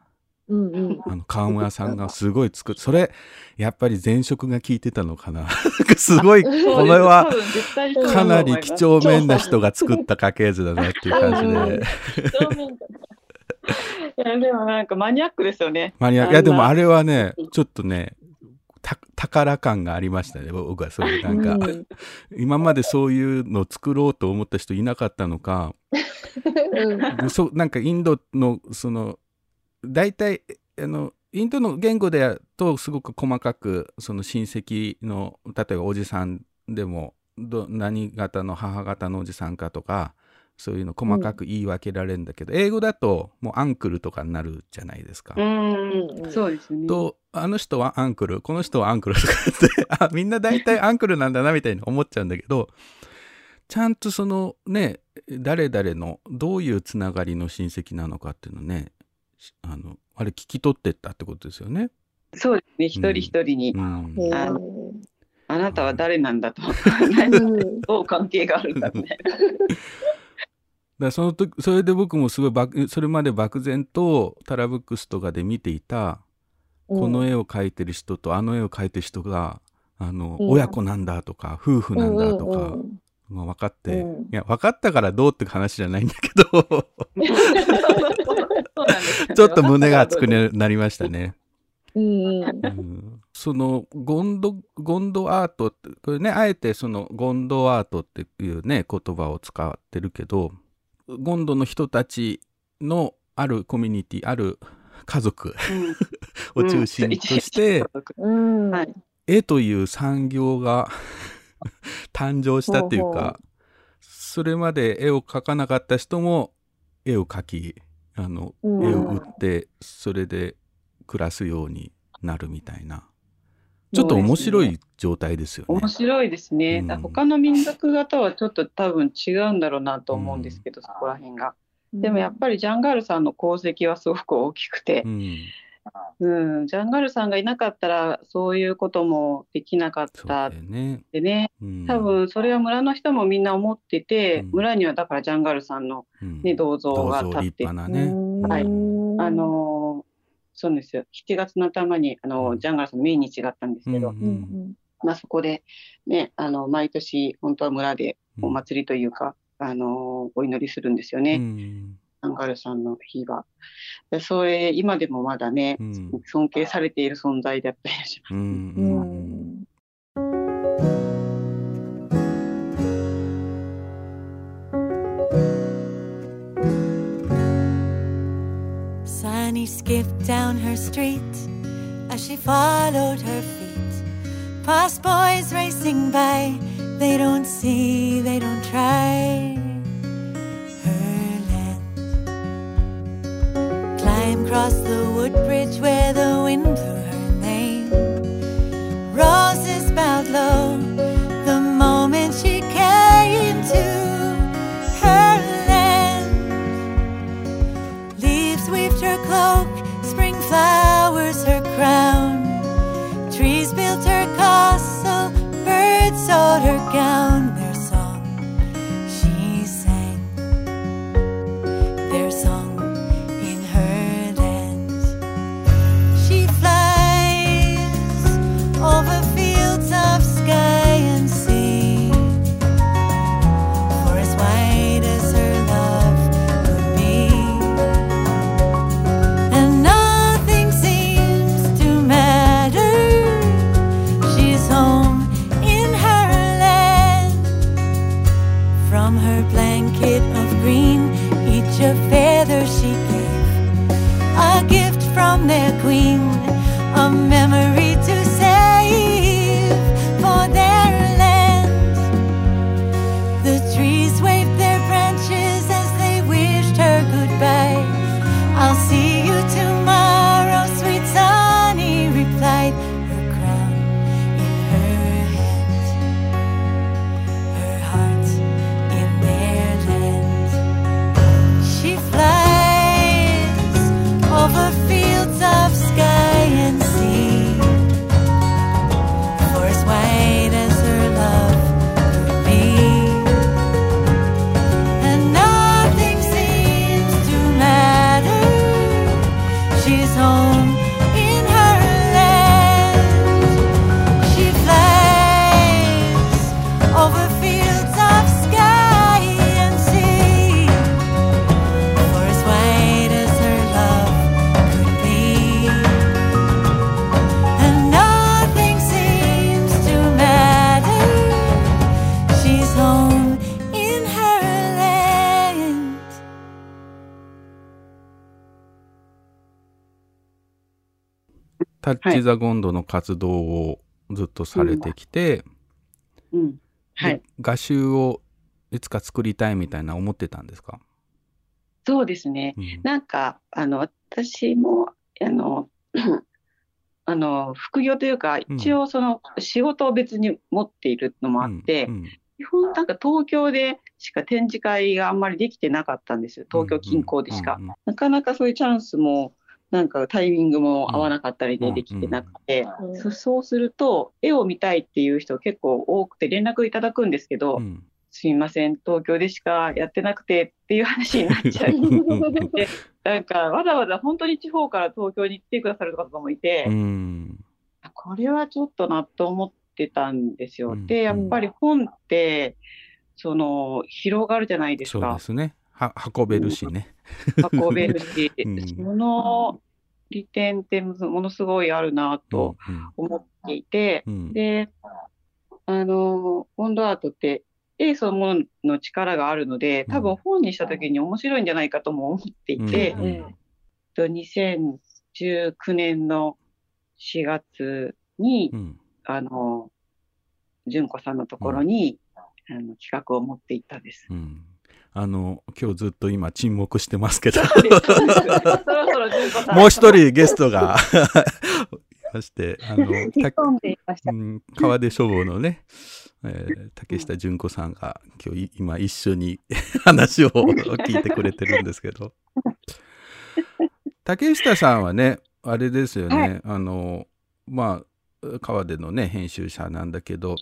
うんうん。あの川村さんがすごい作っそれやっぱり前職が効いてたのかな。すごいこれはかなり几帳面な人が作った家系図だなっていう感じで。いや、でもなんかマニアックですよね。マニアあんないやでもあれはねうんちょっとねた宝感がありましたね僕はそういうなんか、うん。今までそういうのを作ろうと思った人いなかったのか。うん。でそなんかインドのその大体あのインドの言語でやとすごく細かくその親戚の例えばおじさんでもど何型の母方のおじさんかとかそういうの細かく言い分けられるんだけど、英語だともうアンクルとかになるじゃないですか。うん、そうですね。とあの人はアンクルこの人はアンクルとかって あみんな大体アンクルなんだなみたいに思っちゃうんだけどちゃんとそのね誰々のどういうつながりの親戚なのかっていうのねしあのあれ聞き取ってったってことですよね？そうですね。一人一人に、うんへああなたは誰なんだと。ーどう関係があるんだみたいな。だからその時それで僕もすごい漠それまで漠然とタラブックスとかで見ていたこの絵を描いてる人とあの絵を描いてる人があの、うん親子なんだとか夫婦なんだとか、うんうんうんまあ、分かって、うん。いや分かったからどうって話じゃないんだけど。ちょっと胸が熱くなりましたね。うんうん。うん。そのゴンドゴンドアートってこれねあえてそのゴンドアートっていうね言葉を使ってるけどゴンドの人たちのあるコミュニティある家族うん。を中心として、絵という産業が 誕生したっていうかそれまで絵を描かなかった人も絵を描きあの、うん。絵を売ってそれで暮らすようになるみたいな。ちょっと面白い状態ですよね。面白いですね。うん。他の民族型はちょっと多分違うんだろうなと思うんですけど、そこら辺が。でもやっぱりジャンガールさんの功績はすごく大きくて。う、ん、うん、ジャンガールさんがいなかったらそういうこともできなかったっよね。てね、うん、多分それは村の人もみんな思ってて、うん。村にはだからジャンガールさんの、うん。ね、銅像が立立ってね。はい。うん。あのーそうですよ。7月の頭にあの、うん。ジャンガールさんの命日があったんですけど、うんうんまあ、そこで、ね、あの毎年本当は村でお祭りというか、あのーお祈りするんですよね、うんジャンガールさんの日は。でそれ今でもまだね、うん尊敬されている存在だったりします。うんううんん「Sunny skipped down her street as she followed her feet. Past boys racing by, they don't see, they don't try. Across the wood bridge where the wind blew her name. Roses bowed low the moment she came to her land. Leaves weaved her cloak, spring flowers her crown. Trees built her castle, birds sewed her gown. チ・ザ・ゴンドの活動をずっとされてきて、うん。はいで。画集をいつか作りたいみたいな思ってたんですか、そうですね。うんなんか、あの、私も、あの、あの、副業というか、うん一応その仕事を別に持っているのもあってう、ん基本なんか東京でしか展示会があんまりできてなかったんですよ。東京近郊でしか。うんうんなかなかそういうチャンスも、なんかタイミングも合わなかったりうんでできてなくて、うん。そそうすると、絵を見たいっていう人結構多くて連絡いただくんですけど、うん。すいません、東京でしかやってなくてっていう話になっちゃう。で、なんかわざわざ本当に地方から東京に来てくださる方もいて、うん。これはちょっとなと思ってたんですよ。うん。で、やっぱり本って、その、広がるじゃないですか。そうで。すね。は運べるしね、運べるし、うん。その利点ってものすごいあるなと思っていて、うん。うん。で、あの、ボンドアートって、絵そのものの力があるので、多分本にした時に面白いんじゃないかとも思っていて、うん。うん。と2019年の4月に、うん。あの、純子さんのところに、あの企画を持っていったんです。うんあの今日ずっと今沈黙してますけど。もう一人ゲストがいましてあの。うん川出書房のね、えー竹下純子さんが今日い今一緒に話を聞いてくれてるんですけど竹下さんはねあれですよね、はいあのまあ川出のね編集者なんだけど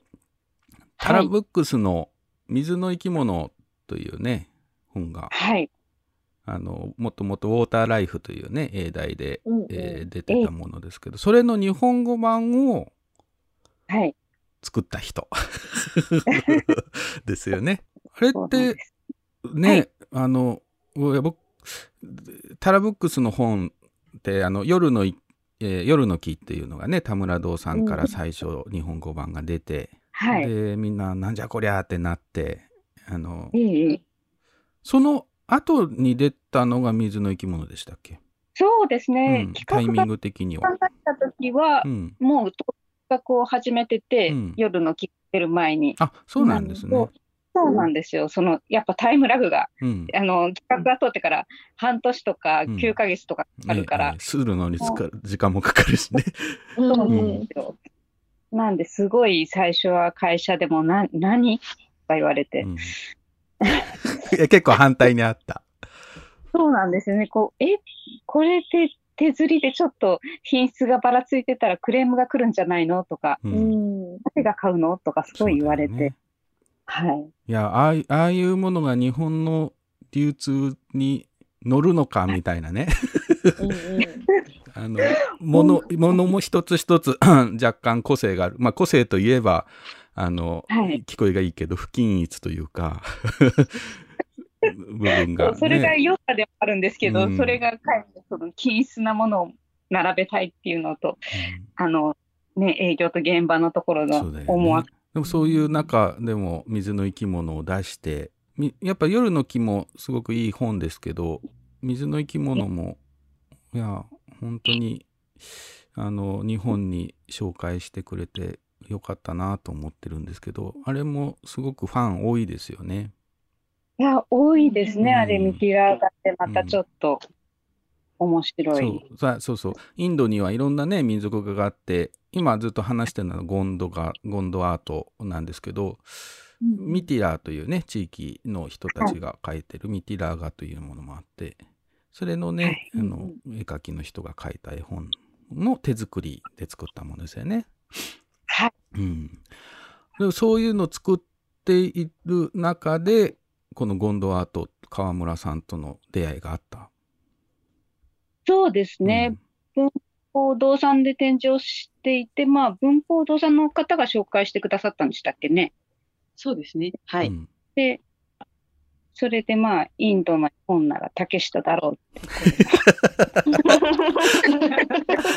タラブックスの「水の生き物」というね本がはい。あのもともと「ウォーターライフ」というね英題で、うんえー出てたものですけどそれの日本語版をはい。作った人 ですよね。あれってね、はいあのいや僕タラブックスの本ってあの夜のい、えー夜の木っていうのがね田村堂さんから最初日本語版が出て、はい。でみんななんじゃこりゃーってなってあのええその後に出たのが水の生き物でしたっけ、そうですうね。ん、タイミング的には。考えた時はう、ん、もう企画を始めてて、うん夜の聞いてる前に。あそうなんですね。そうなんですよ。その、やっぱタイムラグが、うんあの、企画が通ってから半年とかうん9ヶ月とかあるからね、するのにつか時間もかかるしね。そうなんうんですよ。なんで、すごい最初は会社でもな、何とか言われて、うん 結構反対にあった。そうなんですよね。こう、え、これで手刷りでちょっと品質がばらついてたらクレームが来るんじゃないの？とか、うん誰が買うの？とかすごい言われて、ねはい。いやああいああいうものが日本の流通に乗るのかみたいなね。あのものものも一つ一つ 若干個性がある。まあ個性といえばあの、はい。聞こえがいいけど不均一というか 部分が、ね。それが良さでもあるんですけど、うん。それがかえってその均質なものを並べたいっていうのと、あの、ね、営業と現場のところの思惑。でもそういう中でも水の生き物を出してみやっぱ夜の木もすごくいい本ですけど水の生き物もいや本当にあの日本に紹介してくれてよかったなと思ってるんですけどあれもすごくファン多いですよね。いや、多いですね、うんあれ見てらがって、またちょっと面白い。そうさそうそうインドにはいろんなね民族画があって今ずっと話してるのはゴンドがゴンドアートなんですけど、ミティラーというね地域の人たちが描いてるミティラー画というものもあってそれのね、はいあの絵描きの人が描いた絵本の手作りで作ったものですよね。はい。うん、でもそういうのを作っている中でこのゴンドアート川村さんとの出会いがあった。そうですね、文法堂さんで展示をしていて、まあ、文法堂さんの方が紹介してくださったんでしたっけね。そうですね。はい。うんで、それでまあ、インドの本なら竹下だろうって。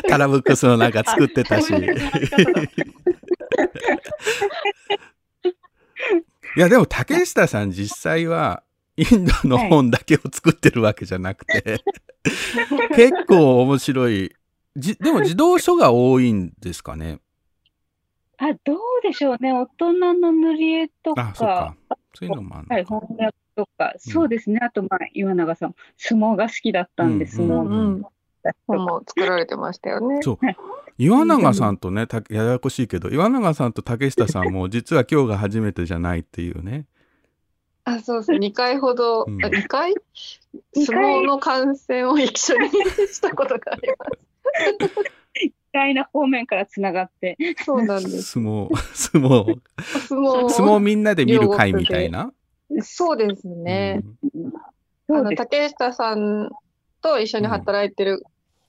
タラブックスのなんか作ってたし。いやでも竹下さん実際はインドの本だけを作ってるわけじゃなくて、結構面白いじでも児童書が多いんですかね？あ、どうでしょうね。大人の塗り絵とあ、そうか、か。そういうのもあるはい。翻訳とか、そうですね。あと、まあ、岩永さん、相撲が好きだったんで、うん相撲うんうん。本も作られてましたよね。そう。岩永さんとね、たややこしいけど、岩永さんと竹下さんも 実は今日が初めてじゃないっていうね。あ、そうそう、2回ほど、うんあ、2回？二相回撲の観戦を一緒にしたことがあります。意外な方面からつながって。そうなんです。相撲、相撲、相撲相撲みんなで見る会みたいな？そうですね。うんあの。竹下さんと一緒に働いてる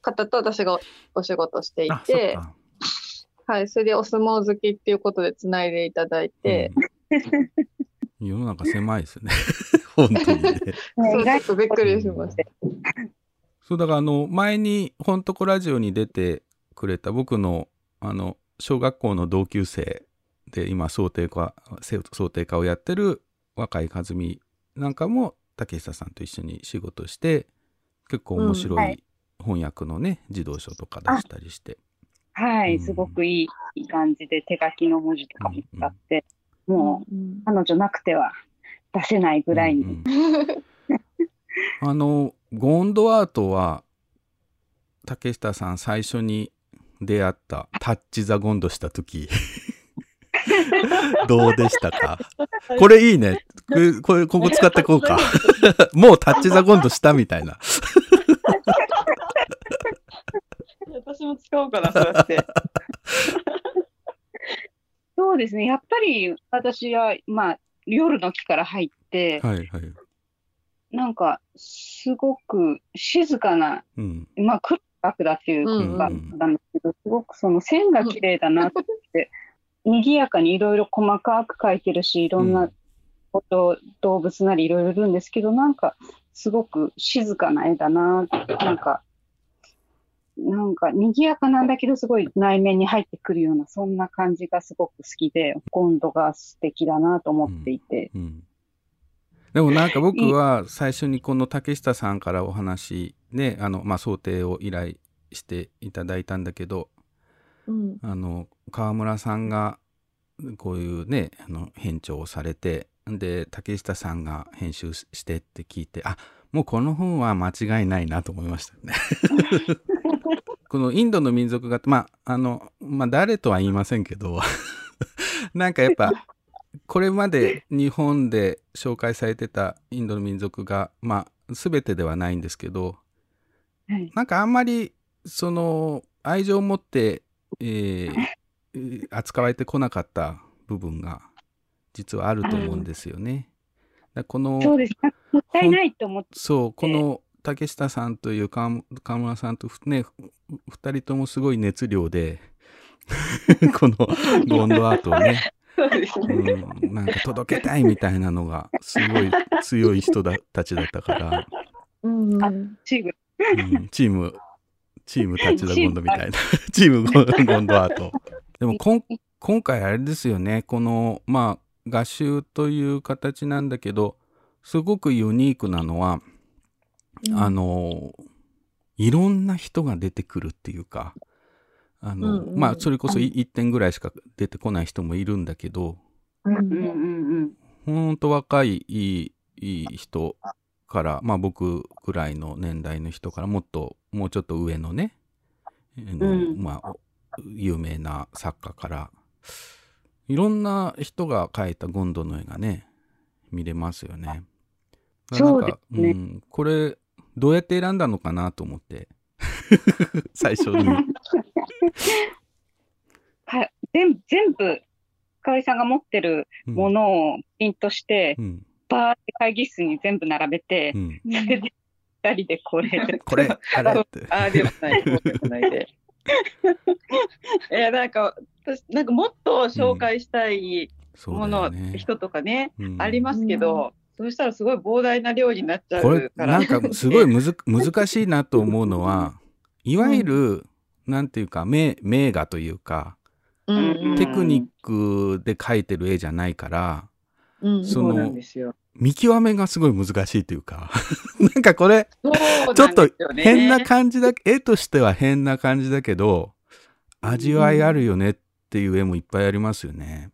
方と私がお仕事していて、か。はい、それでお相撲好きっていうことでつないでいただいて、うん世の中狭いですね。本当にね。ねそう、意外ちょっとびっくりしました。そうだからあの前に「ほんとこラジオ」に出てくれた僕のあの小学校の同級生で今想定科せ想定科をやってる若い和美なんかも竹下さんと一緒に仕事して結構面白うんはいい翻訳のね児童書とか出したりして、はい、うん。すごくいいいい感じで、手書きの文字とかも使って、もう、うん彼女なくては出せないぐらいに。うんうん。あのゴンドアートは竹下さん最初に出会ったタッチ・ザ・ゴンドした時。どうでしたか？これいいね。これこれここ使ってこうか。もうタッチ・ザ・ゴンドしたみたいな私も使おうかな、そうやって。そうですね、やっぱり私は、まあ、夜の木から入って、はいはい、なんか、すごく静かな、うん。まあ、黒くだっていううんか、うん。なんですけど、すごくその線が綺麗だなって、賑やかにいろいろ細かく描いてるし、いろんうなん。こと、動物なりいろいろいるんですけど、なんか、すごく静かな絵だな、なんか、なんか、賑やかなんだけど、すごい内面に入ってくるような、そんな感じがすごく好きで、今度が素敵だなと思っていて。うんでもなんか僕は最初にこの竹下さんからお話ねあの、まあ、想定を依頼していただいたんだけどうんあの川村さんがこういうねあの編聴をされてで竹下さんが編集してって聞いてあもうこの本は間違いないなと思いましたね。このインドの民族がまああのまあ誰とは言いませんけど なんかやっぱこれまで日本で紹介されてたインドの民族がまあ全てではないんですけどはい。なんかあんまりその愛情を持って、えーえー扱われてこなかった部分が実はあると思うんですよね。だこのそうです。もったいないと思って、そうこの竹下さんという川川村さんとふねふ二人ともすごい熱量で このゴンドアートをね、そうですね。うん、なんか届けたいみたいなのがすごい強い人だたちだったから、うんあチーム。うん、チームチームタッチダゴンドみたいな。チームゴンドアート。でもこん今回あれですよね。このまあ画集という形なんだけどすごくユニークなのは、あのいろんな人が出てくるっていうかあの、うんうん。まあそれこそ1点ぐらいしか出てこない人もいるんだけどうんうんうんほん。と若いいい人からまあ僕ぐらいの年代の人からもっともうちょっと上のね、あのうん。まあ有名な作家からいろんな人が描いたゴンドの絵がね見れますよね。そうですね。ん、これどうやって選んだのかなと思って 最初に。はい。全部、全部、かおりさんが持ってるうんものをプリントしてう、んバーって会議室に全部並べてう、ん、それで二人でこれ、これあれって。ああでもない、こうでもないで。いや、なんか、私、なんかもっと紹介したいもの、だよね。人とかね、うんありますけど、そうしたらすごい膨大な量になっちゃこれうから。なんかすごいむず 難しいなと思うのはいわゆる、なんていうか名名画というかうんテクニックで描いてる絵じゃないからうん、その。見極めがすごい難しいというか、なんかこれ、そうなんちょっと変な感じだ、絵としては変な感じだけど、味わいあるよねっていう絵もいっぱいありますよね。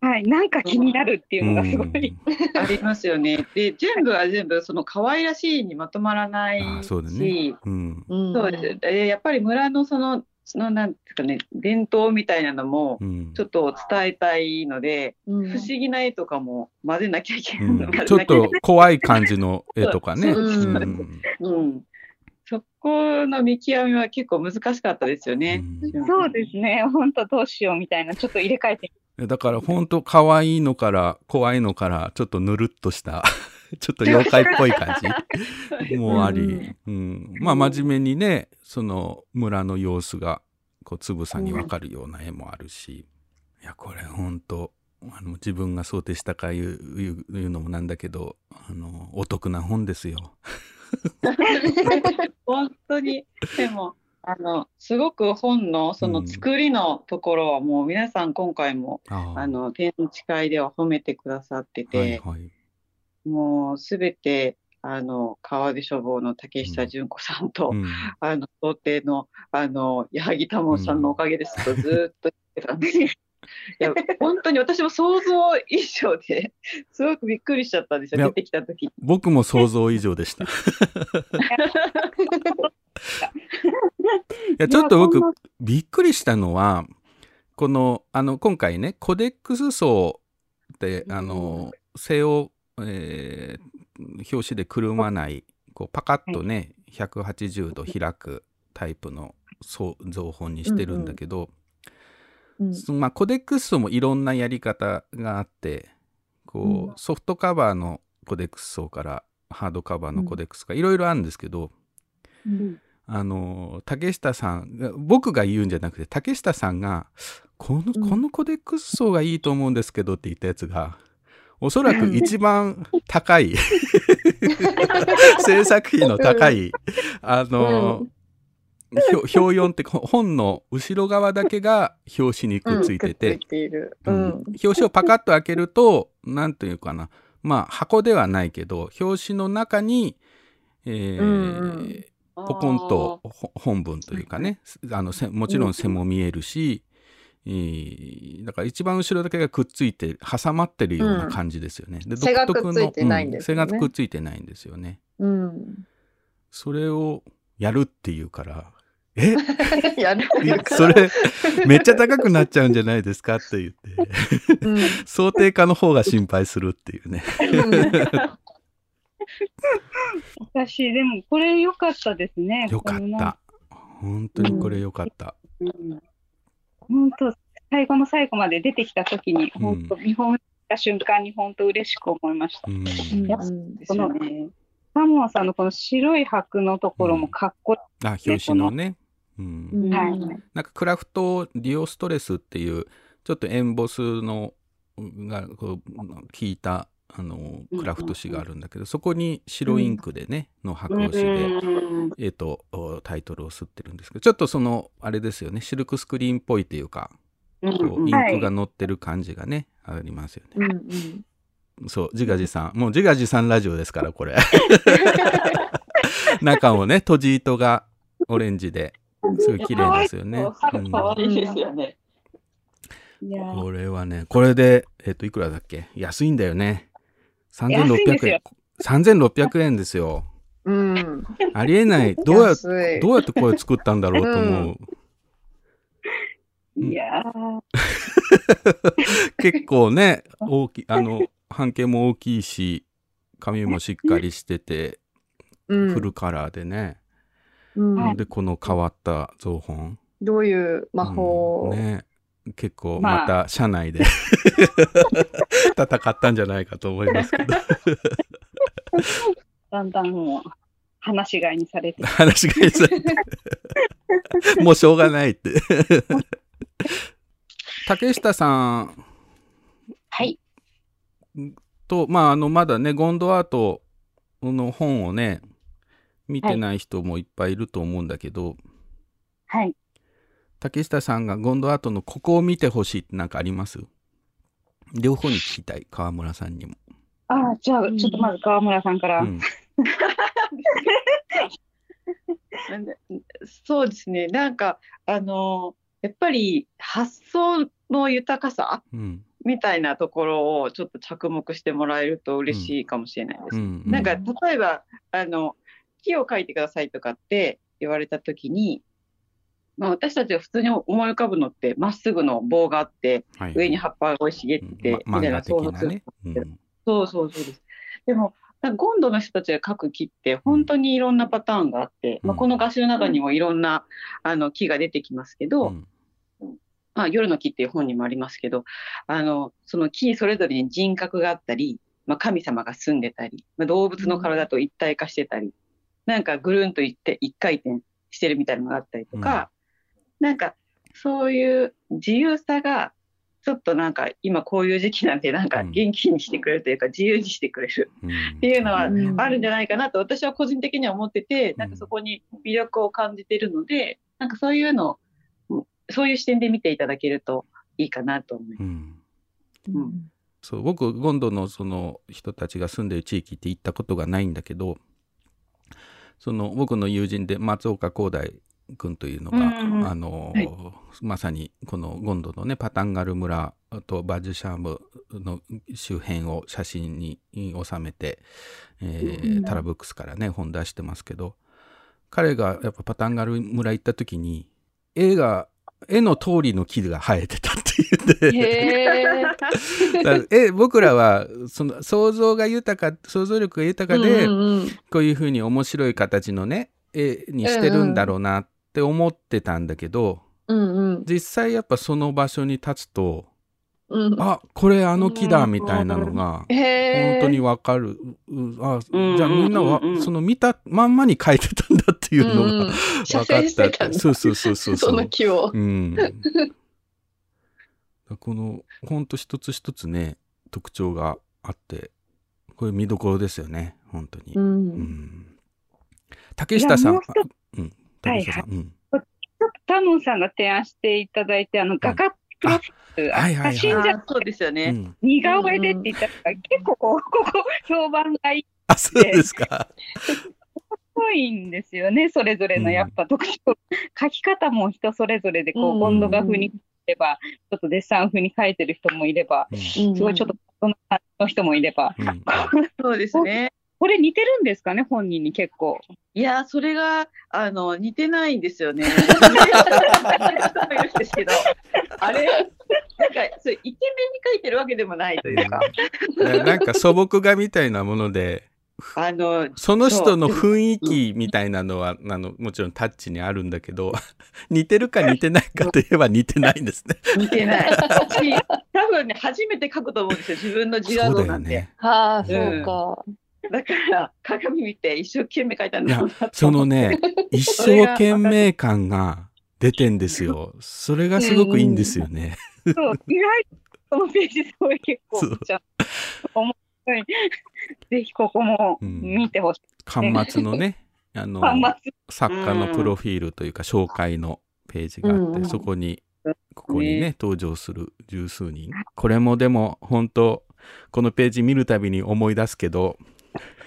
はい。なんか気になるっていうのがすごい。ありますよね。で、全部は全部、その可愛らしいにまとまらないし、そうだね。うん。うんそうです。でやっぱり村のその、そのなんていうかね、伝統みたいなのも、うんちょっと伝えたいので、うん不思議な絵とかも混ぜなきゃいけない。うんちょっと怖い感じの絵とかね。うん。そこの見極めは結構難しかったですよね。うんそうですね。本当どうしようみたいな、ちょっと入れ替えて。だから本当可愛いのから怖いのからちょっとぬるっとした ちょっと妖怪っぽい感じ もあり、うん、まあ真面目にねその村の様子がこうつぶさにわかるような絵もあるし、いやこれ本当あの自分が想定したかいういういうのもなんだけどあのお得な本ですよ。本当に、でも、あの、すごく本のその作りのところはもう皆さん今回も、あー。あの、展示会では褒めてくださってて、はいはい。もうすべて、あの、川出書房の竹下純子さんと、うん。あの、想定の、あの、矢作多門さんのおかげですとずーっと言ってたんですよ。いや、本当に私も想像以上で、すごくびっくりしちゃったんですよ、出てきた時に。僕も想像以上でした。いやちょっと僕びっくりしたのはこのあの今回ねコデックス層ってあの背を、えー表紙でくるまないこうパカッとね、180度開くタイプのそう造本にしてるんだけど、うんそのまあ、コデックス層もいろんなやり方があってこう、うん。ソフトカバーのコデックス層からハードカバーのコデックスがいろいろあるんですけど、うん。あの竹下さんが僕が言うんじゃなくて竹下さんがこのうん。このコデックス層がいいと思うんですけどって言ったやつがおそらく一番高い 制作費の高いあの、表4って本の後ろ側だけが表紙にくっついてて。ううん。ん。表紙をパカッと開けると何というかな。まあ箱ではないけど表紙の中に、えーうんうん。ポコンとほ本文というかね。あのせもちろん背も見えるし、えーだから一番後ろだけがくっついて挟まってるような感じですよね。で独特のくっついてないんですよね。う背がくっついてないんですよね。うん。それをやるっていうからえ？やるそれめっちゃ高くなっちゃうんじゃないですかって言ってうん。想定家の方が心配するっていうね。私、でもこれ良かったですね。よかっこのた。本当にこれよかった。うん本当、最後の最後まで出てきたときに、うん本当、見本した瞬間に本当嬉しく思いました。うんやっぱですよね。サモアさんのこの白い箔のところもかっこいあ表紙のね。うんうんい。はい。なんかクラフトディオストレスっていうちょっとエンボスのがこう効いたあのクラフト紙があるんだけど、そこに白インクでね、の白押しで、うんえっ、とおタイトルを吸ってるんですけどちょっとそのあれですよねシルクスクリーンっぽいっていうか、うんこうインはいクが乗ってる感じがね、ありますよね。うんうん。そう自画自賛もう自画自賛ラジオですからこれ 中をね閉じ糸がオレンジですごい綺麗ですよね。うんかわいいですよね。いやーこれはね、これで、えっ、と、いくらだっけ？安いんだよね。安いんです3600よ円。3600円ですよ。うん。ありえない。どうや、どうやってこれ作ったんだろうと思う。いやー 結構ね、大きい、あの、半径も大きいし、紙もしっかりしてて、うんフルカラーでね。うんで、この変わった造本。どういう魔法うんね。結構まあまた社内で 戦ったんじゃないかと思いますけど だんだんもう、話し飼いにされて。話がいされてもうしょうがないって 竹下さんはい。とまああのまだねゴンドアートの本をね見てない人もいっぱいいると思うんだけど、はい。竹下さんがゴンドアートのここを見てほしいって何かあります？両方に聞きたい、川村さんにも。ああ、じゃあ、ちょっとまず川村さんから。そうですね。なんか、あの、やっぱり発想の豊かさうんみたいなところをちょっと着目してもらえると嬉しいかもしれないです。うんなんか、例えば、あの、木を描いてくださいとかって言われたときに、まあ、私たちが普通に思い浮かぶのって、まっすぐの棒があって、はい。上に葉っぱが生い茂ってみたいな想的像するそうそうそうです。でも、ゴンドの人たちが描く木って本当にいろんなパターンがあって、うん。まあ、この画集の中にもいろんなあの木が出てきますけど、うん。まあ、夜の木っていう本にもありますけど、あの、その木それぞれに人格があったり、まあ、神様が住んでたり、まあ、動物の体と一体化してたり、なんかぐるんといって一回転してるみたいなのがあったりとか、なんかそういう自由さが、ちょっとなんか今こういう時期なんでなんか元気にしてくれるというか自由にしてくれるうん。っていうのはうん。あるんじゃないかなと私は個人的には思ってて、なんかそこに魅力を感じているので、なんかそういうのを、そういう視点で見ていただけるといいかなと思います。うん。うん。そう僕ゴンドのその人たちが住んでる地域って行ったことがないんだけどその僕の友人で松岡光大君というのが、うんうんあの、はい。まさにこのゴンドのねパタンガル村とバジュシャームの周辺を写真に収めて、えーうんタラブックスからね本出してますけど彼がやっぱパタンガル村行った時に絵が絵の通りの木が生えてたって言ってえ僕らはその想像が豊か想像力が豊かで、うんうん。こういうふうに面白い形のね絵にしてるんだろうなって思ってたんだけど、うんうん。実際やっぱその場所に立つとうん。あこれあの木だみたいなのが。本当にわかる、うあうんじゃあみんなはうんうんうんその見たまんまに描いてたんだっていうのが分写かったて。たんだ。そうそうそうそうその木を。うん、このほんと一つ一つね特徴があってこれ見どころですよね本当に、う。うん。ん竹下さんうん。竹下さん、うん。ちょっとタノンさんが提案していただいて、あの、画家プロフィール、あはいはいはい。写真じゃあそうですよね。うん。似顔絵でって言ったら、結構こう、ここ、評判がいい。っあそうですか。ぽいんですよね、それぞれのやっぱ特徴。描き方も人それぞれで、こう、うん。ボンド画風にれば、ちょっとデッサン風に描いてる人もいれば、うん。すごいちょっとその感じの人もいれば、うん。そうですね。これ似てるんですかね、本人に結構。いや、それが、あの、似てないんですよね。あれ、なんか、そうイケメンに描いてるわけでもないというか、ななんか素朴画みたいなものであの、その人の雰囲気みたいなのはあのもちろんタッチにあるんだけど似てるか似てないかといえば似てないんですね。似てない。し多分ね、初めて描くと思うんですよ、自分の自画像なんて。ね。はあ、そうか。だから、鏡見て一生懸命描いたんだろうそのね 一生懸命感が出てんですよ。それがすごくいいんですよね。そう、意外とこのページすごい結構ちゃう。面白い。ぜひここも見てほしい。巻末のねあの作家のプロフィールというか紹介のページがあって、うんそこにここにね登場する十数人これもでも本当このページ見るたびに思い出すけど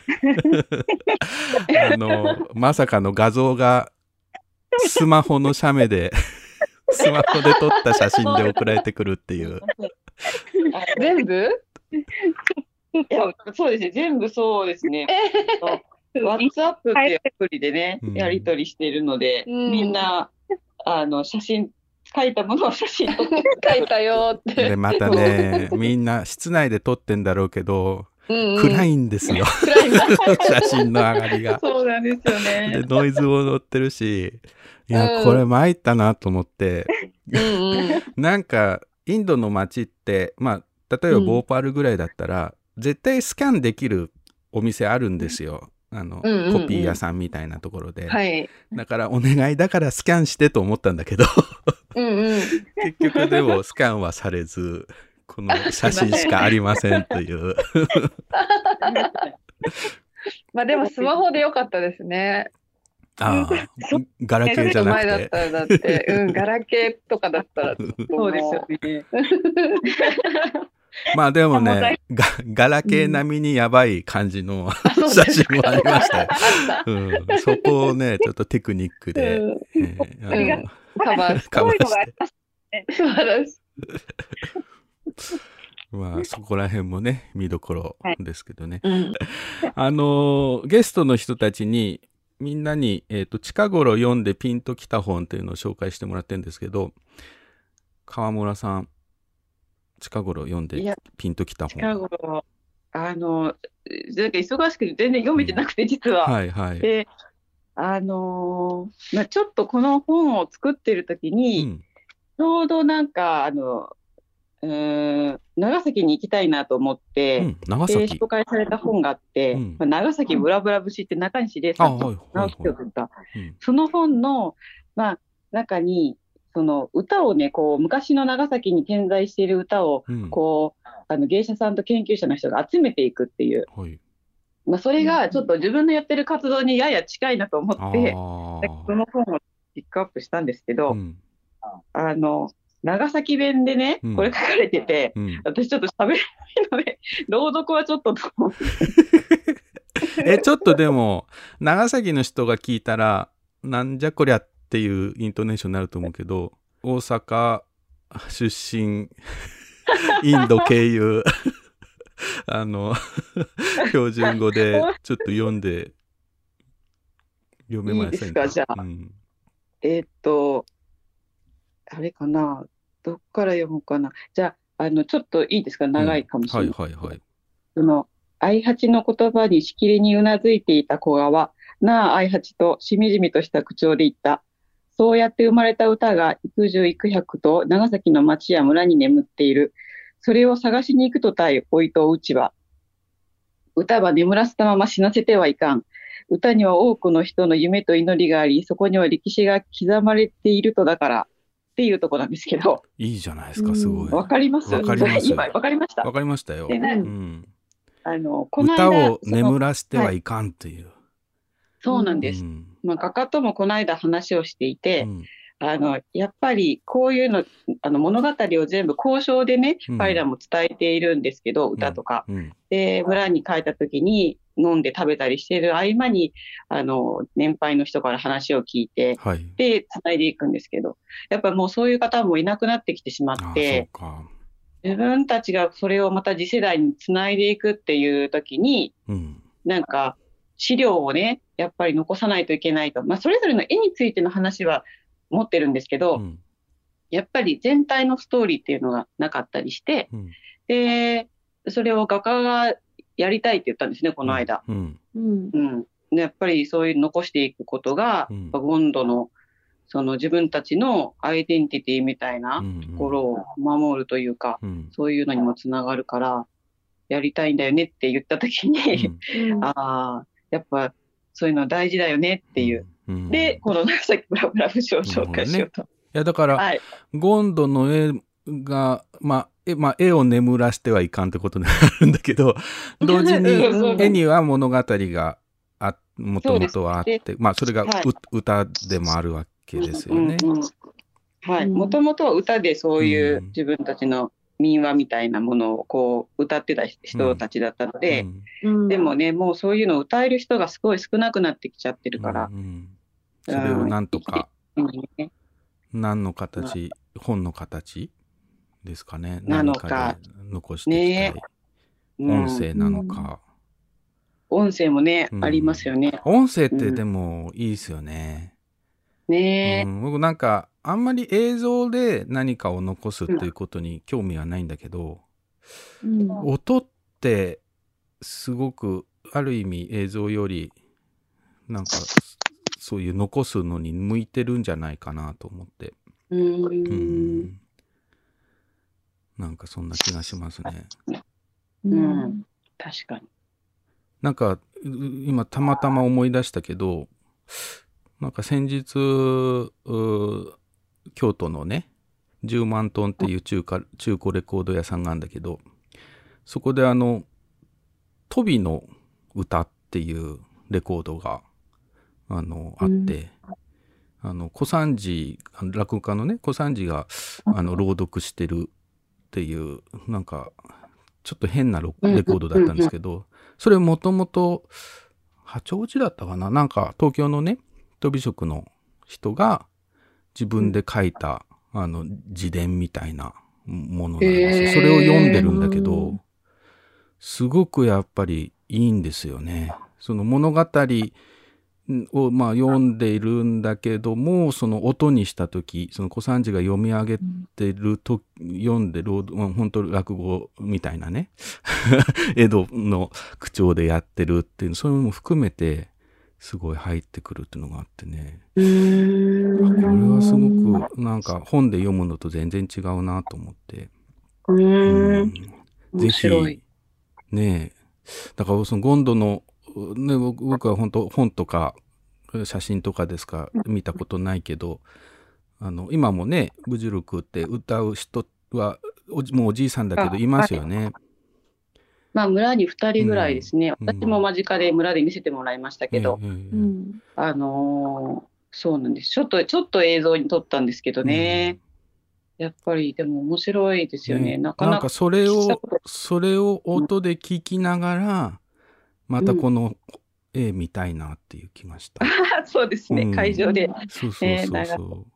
あのまさかの画像がスマホの写メで スマホで撮った写真で送られてくるっていう。全部？いやそうですね、全部そうですね。WhatsApp っていうアプリでねうん、やり取りしているので、うん。みんな、あの、写真、書いたものを写真撮って、書いたよって。でまたねみんな室内で撮ってんだろうけどうんうん暗いんですよ。写真の上がりが。そうなんですよでね。ノイズも乗ってるしいや、うんこれ参ったなと思ってうんうん。なんかインドの街ってまあ例えばボーパールぐらいだったら、絶対スキャンできるお店あるんですよ。あの、うんうんうんコピー屋さんみたいなところで、はい。だからお願いだからスキャンしてと思ったんだけどうんうん。結局でもスキャンはされずこの写真しかありませんという。まあでもスマホでよかったですね。ああガラケーじゃなく前だって。たらだって、う。ん、ガラケーとかだったら、そうですよね。まあでもね、がガラケー並みにやばい感じの写真もありましたよ。うん、そこをね、ちょっとテクニックで、うん。えのカバーして。素晴らしい。まあそこら辺もね、見どころですけどね。うん。あのーゲストの人たちにみんなに、えー、と近頃読んでピンときた本っていうのを紹介してもらってるんですけど川村さん近頃読んでピンときた本近頃、あの、なんか忙しくて全然読めてなくて、実は。はいはい、で、あのーまあ、ちょっとこの本を作ってる時うに、んちょうどなんか、あの、うーん、長崎に行きたいなと思っうて、ん、長で、崎紹介された本があって、うん。まあ長崎ブラブラ節って中西礼さん。と直木賞を取った、うん。その本の、まあ、中に、その歌をね、こう、昔の長崎に点在している歌を、うん。こう、あの芸者さんと研究者の人が集めていくっていう、はい、まあ、それがちょっと自分のやってる活動にやや近いなと思あって、ー。でこの本をピックアップしたんですけど、うん。あの、長崎弁でねうん、これ書かれてて、うん、私ちょっと喋れないので、朗読はちょっとと思って。えちょっとでも長崎の人が聞いたらなんじゃこりゃっていうイントネーションになると思うけど大阪出身 インド経由あの標準語でちょっと読んで読めませんいいですか？じゃあ。うん。えーっと、あれかな、どっから読もうかな。じゃあ、あの、ちょっといいですか、長いかもしれない。はいはいはいその、愛八の言葉にしきりにうなずいていた子は、なあ愛八としみじみとした口調で言った。そうやって生まれた歌が幾十幾百と長崎の町や村に眠っている。それを探しに行くとたい、おいとうちは。歌は眠らせたまま死なせてはいかん。歌には多くの人の夢と祈りがあり、そこには歴史が刻まれているとだから、っていうとこなんですけど、いいじゃないですかすごい。わかりますわかります今、わかりました。わ。かりましたよ、であの、この歌間、を眠らせてはいかんっていう、そうなんです。うん。まあ、画家ともこの間話をしていて、うん。あの、やっぱりこういうの、あの物語を全部交渉でねうん、彼らも伝えているんですけど、歌とか。うん。で、村に帰った時に飲んで食べたりしてる合間に、あの、年配の人から話を聞いて、はい。で、繋いでいくんですけど、やっぱもうそういう方もいなくなってきてしまって、か。自分たちがそれをまた次世代に繋いでいくっていう時に、うん。なんか、資料をね、やっぱり残さないといけないと。まあ、それぞれの絵についての話は持ってるんですけど、うん。やっぱり全体のストーリーっていうのがなかったりして、うん。で、それを画家がやりたいって言ったんですね、この間。うん。うん。うん。でやっぱりそういう残していくことが、うんやっぱゴンドの、その自分たちのアイデンティティみたいなうんところを守るというか、うん。そういうのにもつながるから、やりたいんだよねって言ったときに、ああ、やっぱそういうの大事だよねっていう。うん。で、このさっきブラブラ節を紹介しようと。いやだから、はい。ゴンドの絵が、まあ、絵まあ、絵を眠らしてはいかんってことになるんだけど、同時に絵には物語があもともとはあって、まあ、それがう、はい。歌でもあるわけですよね。うんうんうん。はい。うん。もともとは歌でそういううん。自分たちの民話みたいなものをこう歌ってた人たちだったので、うん。うん。でもね、もうそういうのを歌える人がすごい少なくなってきちゃってるから。う、んそれをなんとか、何の形、本の形？ですかね。なのか。残して音声なのか。音声もね、うん。ありますよね。音声ってでもいいですよね。ね。うん、僕なんかあんまり映像で何かを残すっていうことに興味はないんだけど、うん。音ってすごくある意味映像よりなんかそういう残すのに向いてるんじゃないかなと思って、ううんん、なんかそんな気がしますね。うん確かに。なんかう今たまたま思い出したけどなんか先日う京都のね10万トンっていう中華中古レコード屋さんがあるんだけどそこであの「トビの歌」っていうレコードがあのあって、あの小三治落語家のね小三治があの朗読してるっていうなんかちょっと変なロレコードだったんですけど、それもともと八王子だったかな？なんか東京のねと美食の人が自分で書いた、あの自伝みたいなものなんですよ、へー。それを読んでるんだけどすごくやっぱりいいんですよね。その物語をまあ読んでいるんだけどもその音にした時その小三治が読み上げてると、読んで朗読まあ本当落語みたいなね 江戸の口調でやってるっていうそういうのも含めてすごい入ってくるっていうのがあってねうーんこれはすごくなんか本で読むのと全然違うなと思って。うんん。ぜ面白い。ひ、ねえ。だからそのゴンドの、ね、僕僕は本当本とか写真とかですか見たことないけど、あの、今もね、ブジュルクって歌う人は、おじもうおじいさんだけどあいますよね。まあ、村に2人ぐらいですね。うん私も間近で村で見せてもらいましたけど、うん。あのーそうなんです。ちょっと、ちょっと映像に撮ったんですけどね。やっぱり、でも面白いですよね。ねなかなか。それをそれを音で聞きながら、またこの絵見たいなっていう気がした。そうですね、うん会場で。そうそうえーそう長そ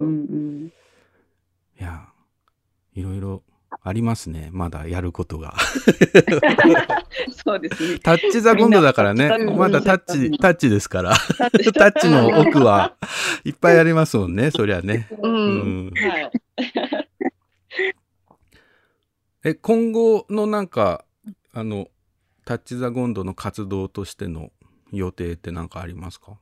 う。うんうん。いや、いろいろありますね。まだやることが。そうですね。タッチザゴンドだからねまだタッチ、うんタッチですから。タッチの奥は いっぱいありますもんね。そりゃね。う。うんん。はい。え、今後のなんか、あの、タッチザゴンドの活動としての予定って何かありますか？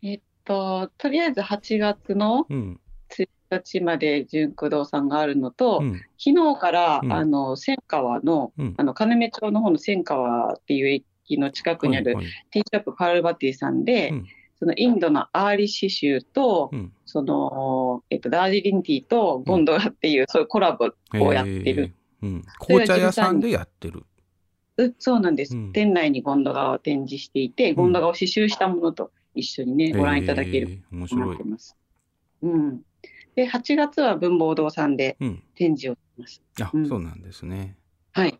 えっと、とりあえず8月のうん。1日まで純駆動さんがあるのと、うん。昨日から、うんあの、千川の、うん。あの、金目町の方の千川っていう駅の近くにあるティーショップパールバティさんで、うんそのインドのアーリ刺繍と、うんその、えっと、ダージリンティーとゴンドラっていう、そういうコラボをやってる。えーうん。紅茶屋さんでやってる。うそうなんです、うん店内にゴンドガを展示していて、ゴンドガを刺繍したものと一緒にね、ご覧いただけるえー面とな白いって。ます。うん。で、8月は文房堂さんでうん。展示をします。あ、うんそうなんですね。はい。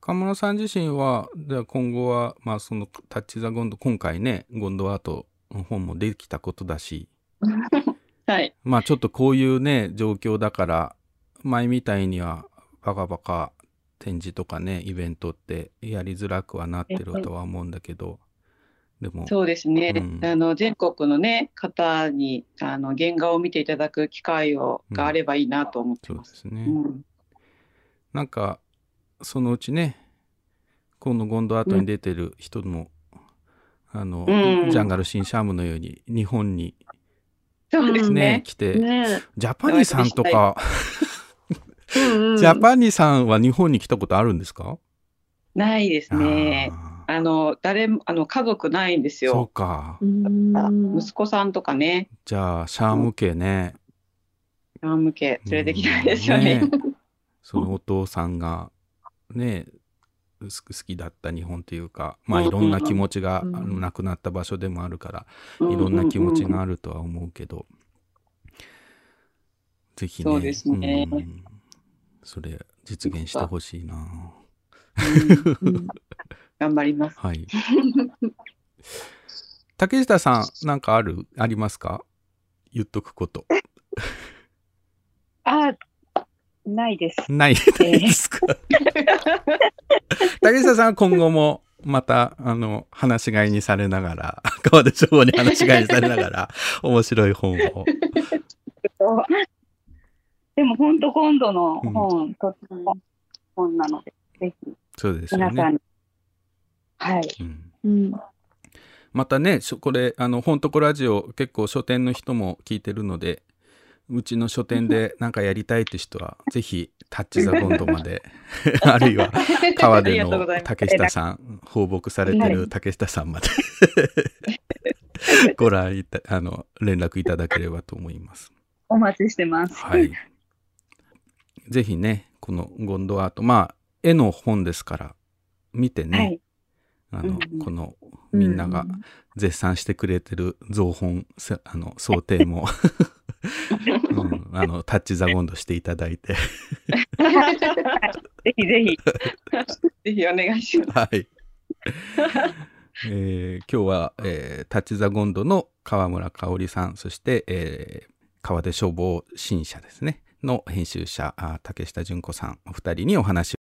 河村さん自身は、では今後は、まあそのタッチ・ザ・ゴンド、今回ね、ゴンドアートの本もできたことだし、はい。まあちょっとこういうね、状況だから、前みたいにはバカバカ展示とかね、イベントってやりづらくはなってるとは思うんだけど、でも、そうですね。うんあの、全国のね、方に、あの、原画を見ていただく機会を、うんがあればいいなと思ってま。そうですすね。うん。なんか、そのうちね、このゴンドアートに出てる人も、あの、うんジャンガル・シン・シャームのように日本にそうですね、ね。来て、ねジャパニーさんとか、うんうん。ジャパニーさんは日本に来たことあるんですか？ないですね。ああの、誰も、あの、家族ないんですーそうよ。か。あ息子さんとかね、じゃあ、シャーム家ね。あ向け連れてきたいですよね。うん。そのお父さんが、ね、す好きだった日本というか、まあうんいろんな気持ちが、うん。あの亡くなった場所でもあるから、ういろんな気持ちうんがあるとは思うけど、ぜひね、そうですね。うんそれ実現してほしいな。うんうん頑張ります。はい。竹下さん、なんかある、ありますか？言っとくこと。あ、ないです。ないですか？竹下さんは今後もまた、あの、話し飼いにされながら、川出消防に話し飼いにされながら、面白い本を。でも本当今度の本、とっても本なので、ぜひそうですよね。皆さんに。はい。うんうん。またね、しょこれ、あの、本とこラジオ、結構書店の人も聞いてるので、うちの書店で なんかやりたいって人は、ぜひ、タッチザゴンドまで、あるいは、川あり出がとうございますの竹下さん、放牧されてる竹下さんまで、ご覧いた、あの、連絡いただければと思います。お待ちしてます。はい。ぜひね、このゴンドアート、まあ、絵の本ですから、見てね、はい。あの、うんこのみんなが絶賛してくれてる造本せあの想定も、うんあのタッチ・ザ・ゴンドしていただいて ぜひぜひ。ぜひお願いします。はい。えー今日は、えータッチ・ザ・ゴンドの川村香織さんそして、えー川出消防新社ですねの編集者竹下純子さんお二人にお話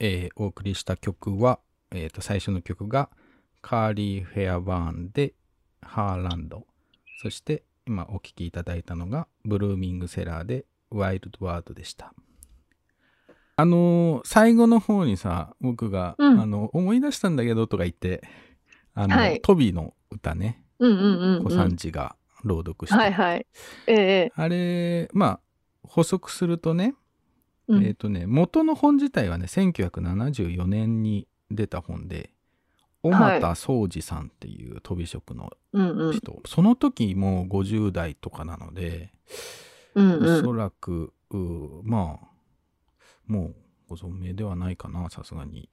えーお送りした曲は、えーと最初の曲がカーリー・フェアバーンでハーランド。そして今お聴きいただいたのがブルーミングセラーでワイルドワードでした。あのー最後の方にさ僕が、うん。あの思い出したんだけどとか言ってあの、はい。トビの歌ね。うんうんうん、三治が朗読して、はいはい。ええ。あれまあ補足するとねうん。えっ、とね、元の本自体はね、1974年に出た本で、小俣宗司さんっていう飛び職のうんうん。人、その時もう50代とかなので、うんうん。おそらく、まあ、もうご存命ではないかな、さすがに。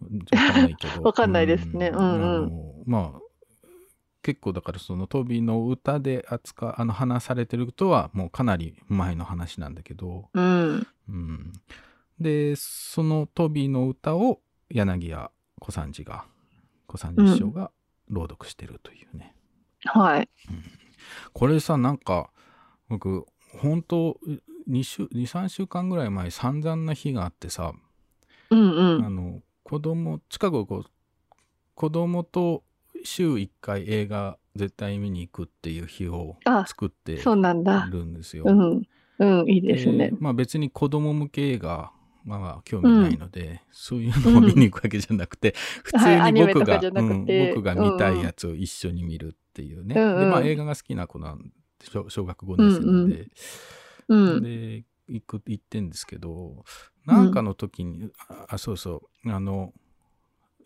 わかんないけど。わかんないですね。うん。うん。あのまあ、結構だからそのトビの歌で扱う、あの話されてることはもうかなり前の話なんだけど、うん。うん、でそのトビの歌を柳家小三治が小三治師匠が朗読してるというね、はい。これさなんか僕本当23週間ぐらい前散々な日があってさ、うんうん。あの子供近くこう子供と週1回映画絶対見に行くっていう日をあ作ってそうなんだ。るんですよ。うん。うん、いいですねで。まあ別に子供向け映画は興味ないので、そういうのを見に行くわけじゃなくて、普通はいアニに僕が、メとかじゃなくてうん僕が見たいやつを一緒に見るっていうね。うんうんでまあ映画が好きな子なん小小学5年生なんで、うん。で行く行ってんですけどなんかの時に、あそうそうあの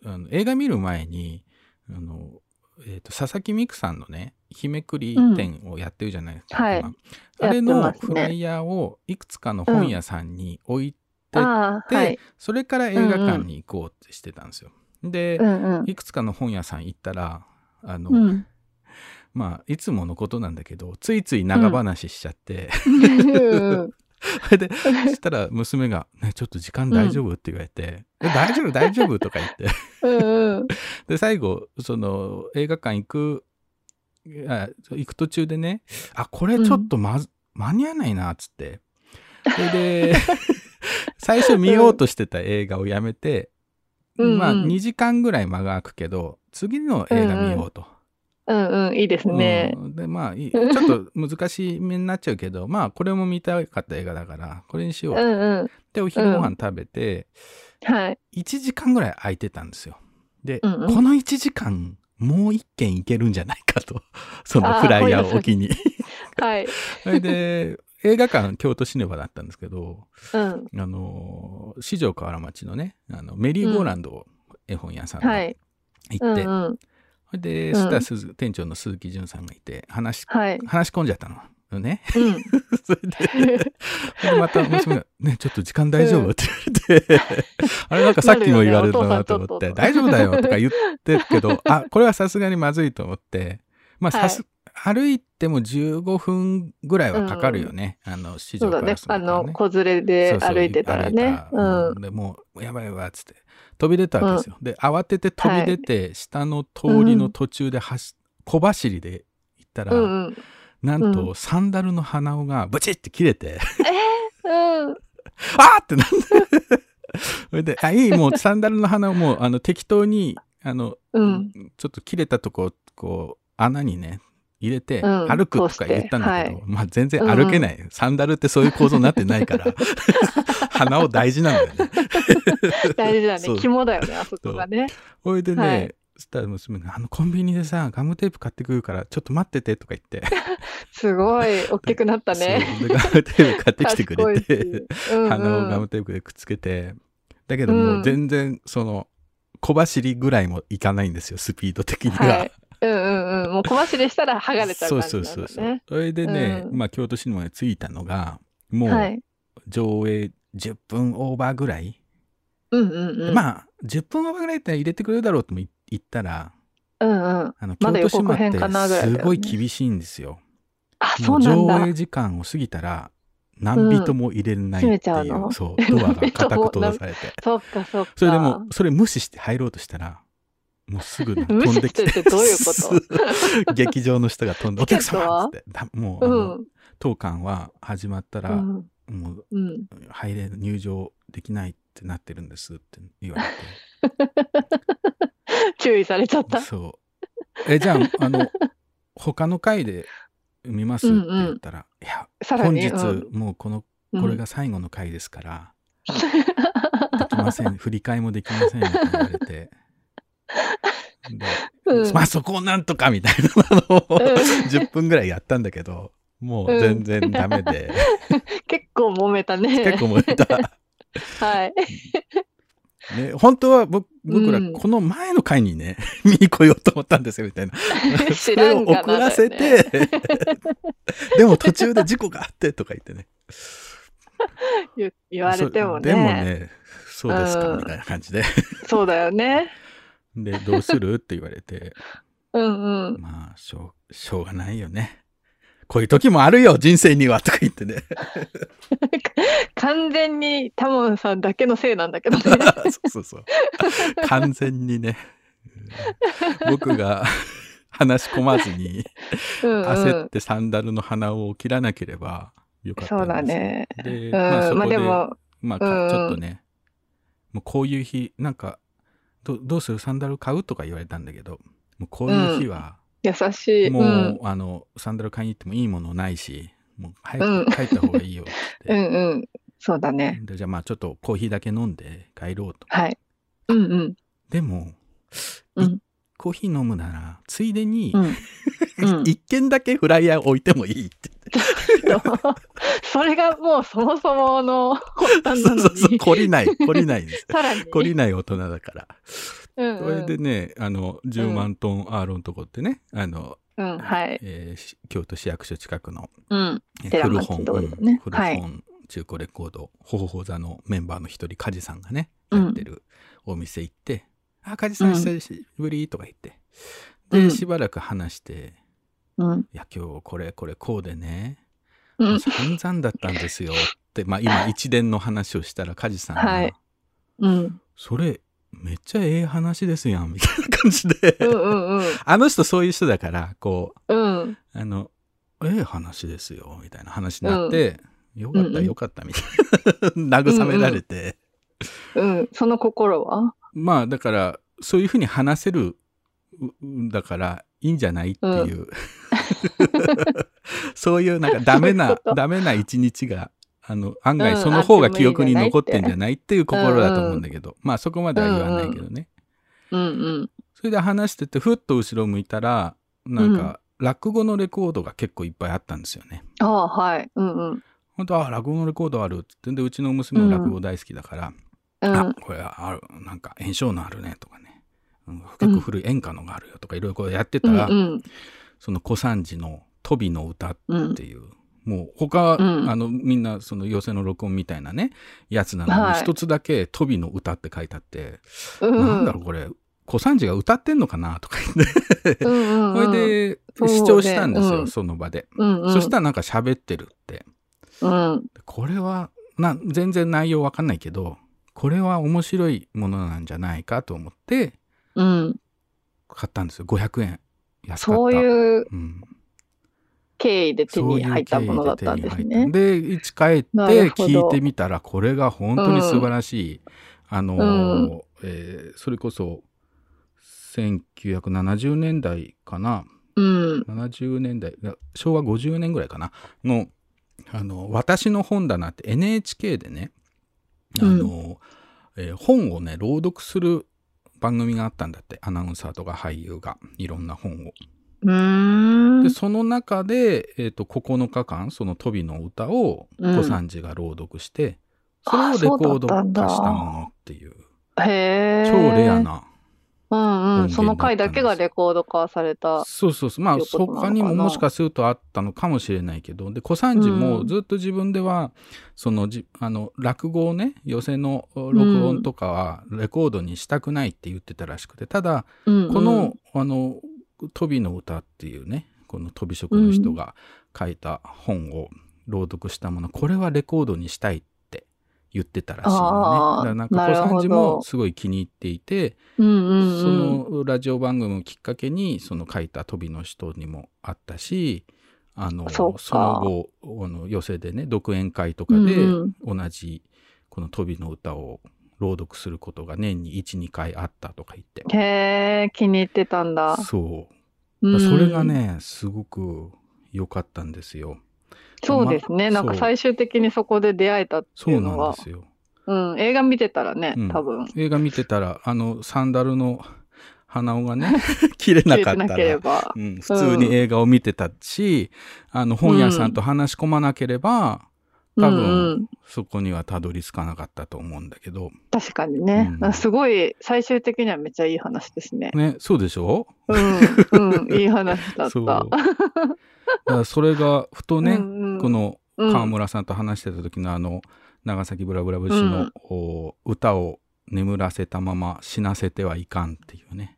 あの映画見る前にあの、えー、と佐々木美久さんのね日めくり展をやってるじゃないですか、はい今あれやのフライヤーをいくつかの本屋さんに置いて、ああ、はい。それから映画館に行こうってしてたんですよ。で、うんうん。いくつかの本屋さん行ったらあの、うん。まあいつものことなんだけどついつい長話しちゃって、うん でそしたら娘が「ねちょっと時間大丈夫?」って言われて「え大丈夫？大丈夫?」とか言ってうんうん。で最後その映画館行くあ行く途中でねあこれちょっとまず、間に合わないなっつってそれで 最初見ようとしてた映画をやめて、うんまあうん2時間ぐらい間が空くけど次の映画見ようと。うんうん。いいですね。うんでまあいいちょっと難しめになっちゃうけどまあこれも見たかった映画だからこれにしよううんうん。でお昼ご飯食べて、はい。1時間ぐらい空いてたんですよで、うんうんこの1時間もう1軒行けるんじゃないかと そのフライヤーを機にはい。それで映画館京都シネマだったんですけどうん。あの四条河原町のねあのメリーゴーランド絵本屋さんがはい。行って、うんうん。それで、うん。そしたら鈴店長の鈴木淳さんがいて話しはい。話し込んじゃったのね。うん。それでまた娘が「ねちょっと時間大丈夫?」って言われて、あれなんかさっきも言われたなと思って「なるよねお父さんちょっと大丈夫だよ」とか言ってるけどあこれはさすがにまずいと思って。まあさす、歩いても15分ぐらいはかかるよね、あの市そうだね。場から。するあとの、子連れでそうそう歩いてたらね。うん。でもうやばいやばいっつって飛び出たわけですよ、で慌てて飛び出て、下の通りの途中で走小走りで行ったら、うんうん。なんと、うサンダルの鼻緒がブチって切れて。うん。あーってなんでそれで、あ、いい、もうサンダルの鼻をもう、あの、適当に、あの、うん。ちょっと切れたとこ、こう、穴にね、入れて、うん。歩くとか言ったんだけど、通まあ全然歩けない、サンダルってそういう構造になってないから、鼻を大事なんだよね。大事だそうね。肝だよね、あそこがね。それでね、はいそしたら娘が、あの、コンビニでさ、ガムテープ買ってくるから、ちょっと待っててとか言って、すごい、大きくなったね。そうでガムテープ買ってきてくれて、うんうん鼻をガムテープでくっつけて、だけどもう全然、その、小走りぐらいもいかないんですよ、スピード的には。はい。うんうんうん。もう小走りしたら剥がれちゃうそう感じなんだね。そうそうそう。それでね、うんまあ京都シネマに着いたのが、もうはい。上映10分オーバーぐらい。うんうんうん。まあ、10分オーバーぐらいだったら入れてくれるだろうとも言ったら、うんうん。あの、まだ京都シネマってすごい厳しいんですよ。あ、もそうなんだ上映。時間を過ぎたら、何人も入れないって閉めちゃういう、の？そう、ドアが固く閉ざされて。そっかそっか。それでもう、それ無視して入ろうとしたら、もうすぐ 飛んできて。してってどういうこと？劇場の人が飛んで、お客様っつって、だもう、うあのん。当館は始まったら、うん。もううん。入れる入場できないってなってるんですって言われ 注意されちゃったて。そう。え、じゃあ、あの、他の回で見ますって言ったら、いや、さらに。本日うんもうこの、うんこれが最後の回ですから、できません、振り替えもできませんって言われて。でうんまあそこをなんとかみたいなのをうん10分ぐらいやったんだけど、もう全然ダメで、結構揉めたね。結構燃えた。はい。ね、本当は僕僕らうんこの前の回にね、見に来ようと思ったんですよみたいな。そ知れを遅らせて、でも途中で事故があってとか言ってね。言言われてもね。そでもね、そうですかうんみたいな感じで。そうだよね。で、どうする？って言われて、うんうん。まあ、しょう、しょうがないよね。こういう時もあるよ、人生にはとか言ってね。完全にタモンさんだけのせいなんだけどね。そうそうそう。完全にね、うん僕が話し込まずに、焦ってサンダルの鼻を切らなければよかったそうだね。で、うん、まあまあでも、まあちょっとね、もうこういう日、なんか、どどうする？サンダル買う？とか言われたんだけど、もうこういう日は、優しい。もう、うん、あの、サンダル買いに行ってもいいものないし、もううん早く帰った方がいいよって うんうん。そうだね。でじゃあまあちょっとコーヒーだけ飲んで帰ろうと。はい。うんうん。でも、いうんコーヒー飲むなら、ついでに、うん。うん 一軒だけフライヤー置いてもいいって それがもうそもそものそうそうそう、に。懲りない、懲りないんです。さらに。懲りない大人だから。うんそれうん。でね、あの、10万トンアーロンとこってね、あの、うん、はい。えーし京都市役所近くの、うん。古本、ねうん古はい本中古レコード、ほほほ座のメンバーの一人、梶さんがね、うんやってるお店行って、あ、梶さんうん久しぶりとか言って、で、うんしばらく話して、うん。いや、今日これこれこうでね、うん。散々だったんですよって、まあ今一連の話をしたら梶さんが、はいうん。それめっちゃええ話ですやんみたいな感じで、うんうんうん。あの人そういう人だからこううん。あのええ話ですよみたいな話になって、よかっうんうん。たよかったみたいな。慰められて、うん。その心は？まあだからそういうふうに話せるうだからいいんじゃないっていう、そういうなんかダメなダメな一日があの案うん外その方が記憶に残ってんじゃないっていう心だと思うんだけど、まあそこまでは言わないけどね、うんうん。それで話しててふっと後ろ向いたらなんか落語のレコードが結構いっぱいあったんですよね。ああ、はい。うんうん。本当あ落語のレコードあるってんでうちの娘も落語大好きだから、うん。あこれあるなんか炎症のあるねとかね、うん結構古い演歌のがあるよとかいろいろこうやってたら、うんその小三治の「トビの歌」っうん。ていう、もう他、うんあのみんなその寄せの録音みたいなねやつなのにはい一つだけ「トビの歌」って書いてあって、うん。なんだろうこれ小三治が歌ってんのかなとか言って、うんうんうん。それでそうね視聴したんですよ、うんその場で、うんうん。そしたらなんか喋ってるってうん。これはな全然内容わかんないけどこれは面白いものなんじゃないかと思ってうん。買ったんですよ500円安かったそういううん経緯で手に入ったものだったんですね。で一帰って聞いてみたらこれが本当に素晴らしい、あのーえーそれこそ1970年代かな。うん。70年代昭和50年ぐらいかな。の「あの私の本棚」って NHK でねあの、えー本をね朗読する番組があったんだって。アナウンサーとか俳優が。いろんな本を。で。その中で、えー、と9日間その「トビの歌」をうん小三治が朗読して、それをレコード化したものっていうへえ。超レア。なうんうん。源その回だけがレコード化された。そうそうそうまあ他にももしかするとあったのかもしれないけどで小三治もずっと自分では、そのじあの落語をね寄席の録音とかはレコードにしたくないって言ってたらしくてただうんうんこの、あの「トビの歌」っていうねこの飛び職の人が書いた本を朗読したもの、これはレコードにしたいって言ってたらしいのねだからなんか小三治もすごい気に入っていて、うんうんうん。そのラジオ番組をきっかけにその書いた飛びの人にもあったしあのその後あの寄席でね独演会とかでうん同じこのトビの歌を朗読することが年に1、2回あったとか言って。へえ、気に入ってたんだ。そう。うんそれが。ね、すごく良かったんですよ。そうですね。まなんか最終的にそこで出会えたってそなんいううのはで。すよ。うん、映画見てたらねうん、多分。映画見てたら、あの、サンダルの鼻緒がね、切れなかった切れてなけれら、ば。うん、普通に映画を見てたし、あの、本屋さんと話し込まなければ、多分、うんうん。そこにはたどり着かなかったと思うんだけど、確かにね、うん。すごい、最終的にはめっちゃいい話ですね。ね、そうでしょ？うん、うん、いい話だっそう。ただ。からそれが、ふとね、うんうん。このうん。川村さんと話してた時のあの、長崎ブラブラ節の、うん。お歌を眠らせたまま死なせてはいかんっていうね、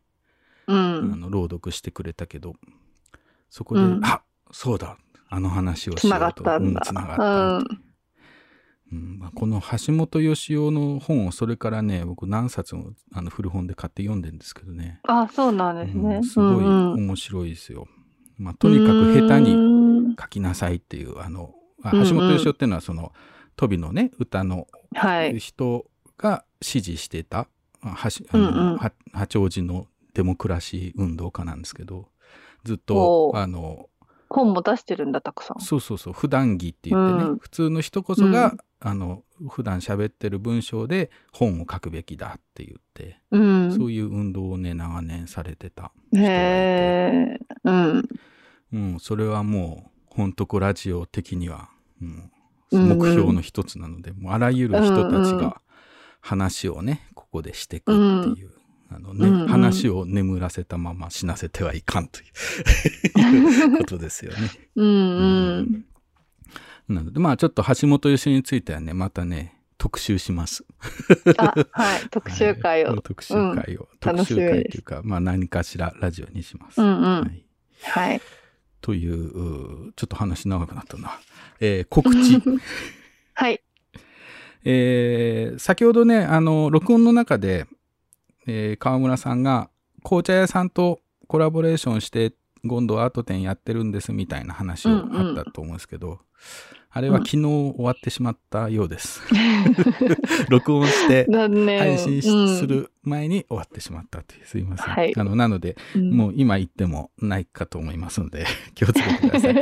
うあん。の朗読してくれたけど、そこで、うん。あそうだ、あの話をしようと。繋がったんだ。う繋がったうんまあこの橋本義雄の本をそれからね、僕何冊もあの古本で買って読んでるんですけどね。あ、そうなんですね。うんすごいうんうん面白いですよ。まあ、とにかく下手にに。書きなさいっていう、あの、橋本義雄っていうのはその、トビのね、歌のはい。人が支持してた、あはしあのうんうんは八王子のデモクラシー運動家なんですけど、ずっおと、うあの、本も出してるんだ、たくさん。そうそうそう、普段着って言ってね、うん普通の人こそが、うんあの、普段喋ってる文章で本を書くべきだって言って、うん。そういう運動をね、長年されてた人へがいて、え。うん。うん、それはもう、本当こラジオ的には、うんうんうん目標の一つなので、もうあらゆる人たちうんうんが話をね、ここでしていくっていう、あのね、うんうん話を眠らせたまま死なせてはいかんという ことですよね。うんうん。なので、まあちょっと橋本義についてはね、またね、特集します。あ、はい。特集会をはい。特集会を。特集楽しみです会というか、まあ何かしらラジオにします。うんうんはいはい。という、ちょっと話長くなったな。えー告知。はい。えー先ほどね、あの、録音の中で、えー川村さんが、紅茶屋さんとコラボレーションして、今度アート展やってるんですみたいな話をあったと思うんですけど、あれは昨日終わってしまったようです。録音して。配信す。る前に終わってしまったという、すいません。はいあのなので、うんもう今言ってもないかと思いますので、気をつけてください。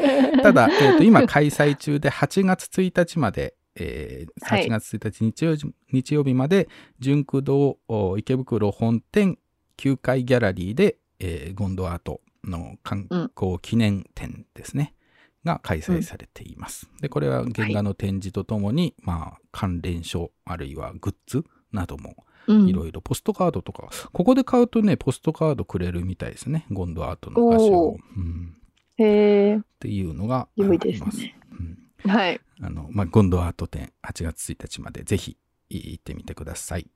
ただ、えーと今開催中で8月1日まで、えーはい8月1日日曜日日曜日まで、純駆堂お池袋本店9階ギャラリーで、えーゴンドアートの観光記念展ですね、が開催されています。で、これは原画の展示とともに、まあ、関連書、あるいはグッズなどもうんいろいろポストカードとか、ここで買うとね、ポストカードくれるみたいですね。ゴンドアートの足を。おーうんへえ。っていうのがあ良いります。ですねうんはい。あの、まあ、ゴンドアート展8月1日までぜひ行ってみてください。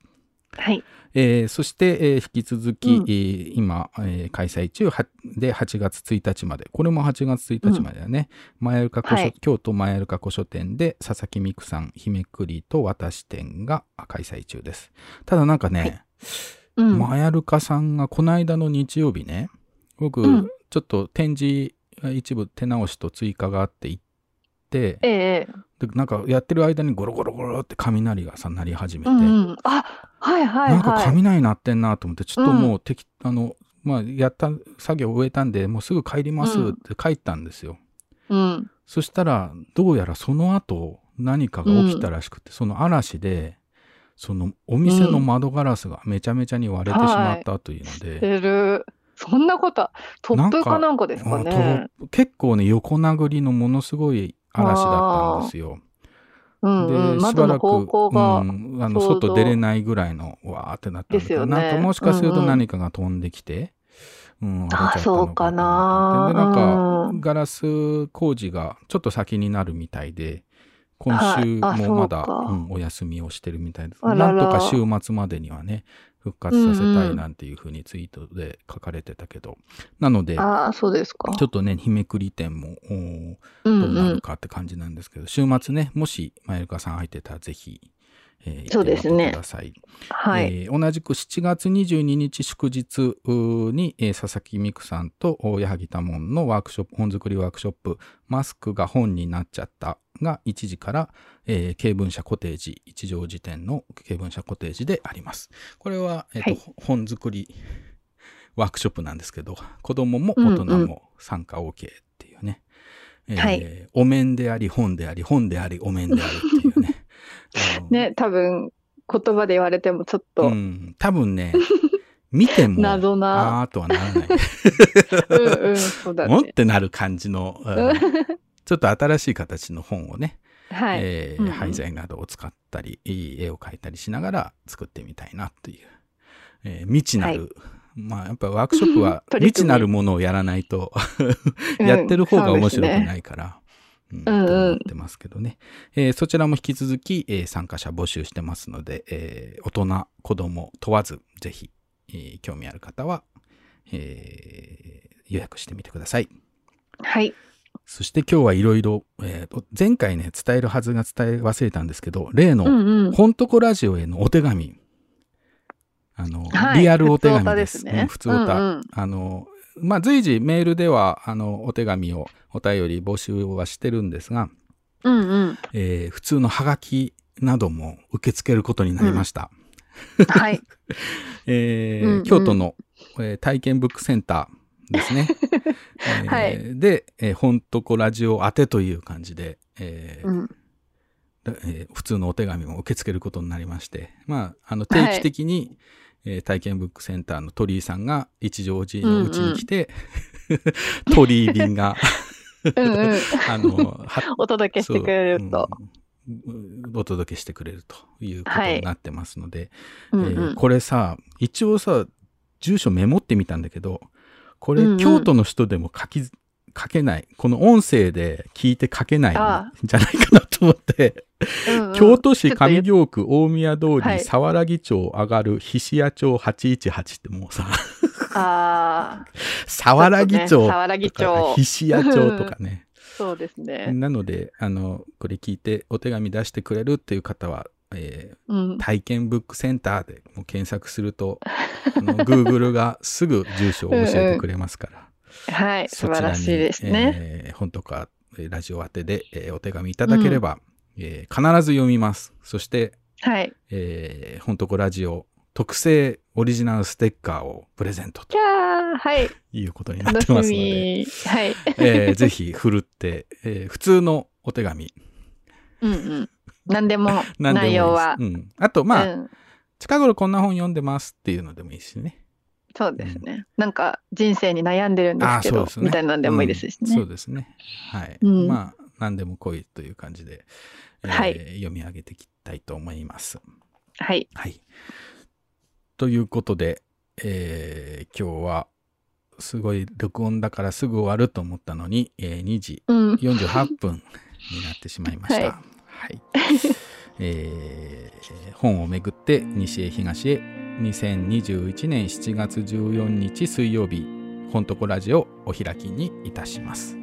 はい。えーそして、えー引き続き、うんえー今、えー開催中はで8月1日まで、これも8月1日までだね、マヤルカ古書はい京都マヤルカ古書店で佐々木美久さん、日めくりと私展が開催中です。ただなんかね、うん。マヤルカさんがこの間の日曜日ね、僕、うんちょっと展示一部手直しと追加があって行って、ええ。でなんかやってる間にゴロゴロゴロって雷がさ鳴り始めて、うんうん。あ、はいはいなんかはい。雷鳴ってんなと思ってちょっともう適、あのまあやった作業を終えたんでもうすぐ帰りますって帰ったんですよ、うん。そしたらどうやらその後何かが起きたらしくて、その嵐でそのお店の窓ガラスがめちゃめちゃに割れてしまったというので、出る。そんなこと、突風かなんかですかね。あと結構ね横殴りのものすごい嵐だったんですよ。うんうん。で、しばらく。うん、あの外出れないぐらいのわーってなったんですよね。なんかもしかするとうんうん。何かが飛んできて、うん、あ割れちゃったのそうかなで、なんか、うん。ガラス工事がちょっと先になるみたいで、今週もまだ、そうんお休みをしてるみたいです。なんとか週末までにはね、復活させたいなんていうふうにツイートで書かれてたけど、なので、ああ、そうですか。ちょっとね、日めくり店も、どうなうん。るかって感じなんですけど、週末ね、もし、まゆるかさん空いてたら、ぜひ、えーそうですね行ってみてください。はい。えー同じく7月22日祝日に、えー佐々木美久さんとお矢作多門のワークショップ、本作りワークショップ、マスクが本になっちゃったが1時から、えー、経文社コテージ、一条辞典の経文社コテージであります。これは、えっ、と、はい本作りワークショップなんですけど、子供も大人うんうも参加 OK っていうね。えーはいお面であり、本であり、本であり、お面であるっていうね。ね、多分、言葉で言われてもちょっと、ううん、ん、多分ね、見ても、謎なあーとはならない。うん、そうだね。もってなる感じの、うんうん ちょっと新しい形の本をね、はい。えーうんうん。廃材などを使ったり、いい絵を描いたりしながら作ってみたいなという、えー未知なる、まあやっぱワークショップは未知なるものをやらないと、うん。やってる方が面白くないから、うんうんうんと思ってますけどね、えーそちらも引き続き、えー参加者募集してますので、えー大人、子供問わず、ぜひ、えー興味ある方は、えー予約してみてください。はい。そして今日はいろいろ、えーと前回ね、伝えるはずが伝え忘れたんですけど、例の、うんうん。本とこラジオへのお手紙。あの、はいリアルお手紙で。です普通おた。うんうんあの、まあ、随時メールでは、あの、お手紙を、お便り募集はしてるんですが、うんうん。えー普通のハガキなども受け付けることになりました。はい。えーうんうん京都の、えー体験ブックセンターですね。えーはいで、えー、本とこラジオ宛てという感じで、えーうん。えー普通のお手紙も受け付けることになりまして、まあ、あの定期的に、えー体験ブックセンターの鳥居さんが一乗寺のうちに来て、鳥居便が、うんうん。あの、はお届けしてくれると。そううんお届けしてくれるということになってますので、うんえーうん。これさ、一応さ、住所メモってみたんだけど、これ、うんうん。京都の人でも書き、書けない。この音声で聞いて書けないんあじゃないかなと思って、うんうん。京都市上京区大宮通り、はい。佐原木町上がる菱屋町818ってもうさ、ああ、佐原木町とか町菱屋町とかね。そうですね。なので、あの、これ聞いてお手紙出してくれるっていう方は、えーうん。体験ブックセンターでもう検索すると、あの Google がすぐ住所を教えてくれますから、はい。素そちらに晴らしいですね。えー本とかえーラジオ宛てで、えーお手紙いただければ、えー必ず読みます。そして、はい。えー、本とこラジオ特製オリジナルステッカーをプレゼントとはい。いうことになっ楽てますしので、み。はい。えーぜひ振るって、えー普通のお手紙、うんうん。何でも、内容は。うん、あと、まあ、うん近頃こんな本読んでますっていうのでもいいしね。そうですね。なんか人生に悩んでるんですけどあーそうで、すねみたいなんでもいいですしうんそうね。ですね。はい。うんまあ、何でも来いという感じで、えーはい読み上げていきたいと思います。はい。はい。ということで、えー今日は、すごい録音だからすぐ終わると思ったのに、えー2時うん。48分になってしまいました。ははい。えー本をめぐって西へ東へ2021年7月14日水曜日本とこラジオお開きにいたします。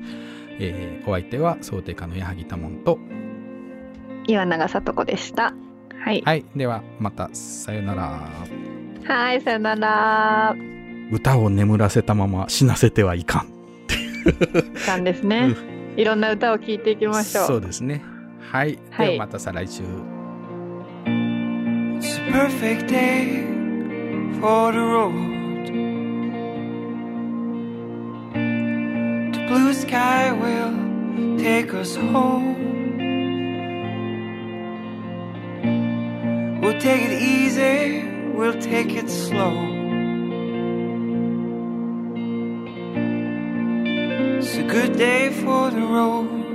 えーお相手は想定家の矢作多門と、岩永さと子でした。はい。はい。ではまたさよなら。はい、さよなら。歌を眠らせたまま死なせてはいかん。なんですね。いろんな歌を聴いていきましょう。そうですね。はい。はいではまた再来週。 It's a perfect day for the road. The blue sky will take us home. We'll take it easy, we'll take it slow. It's a good day for the road.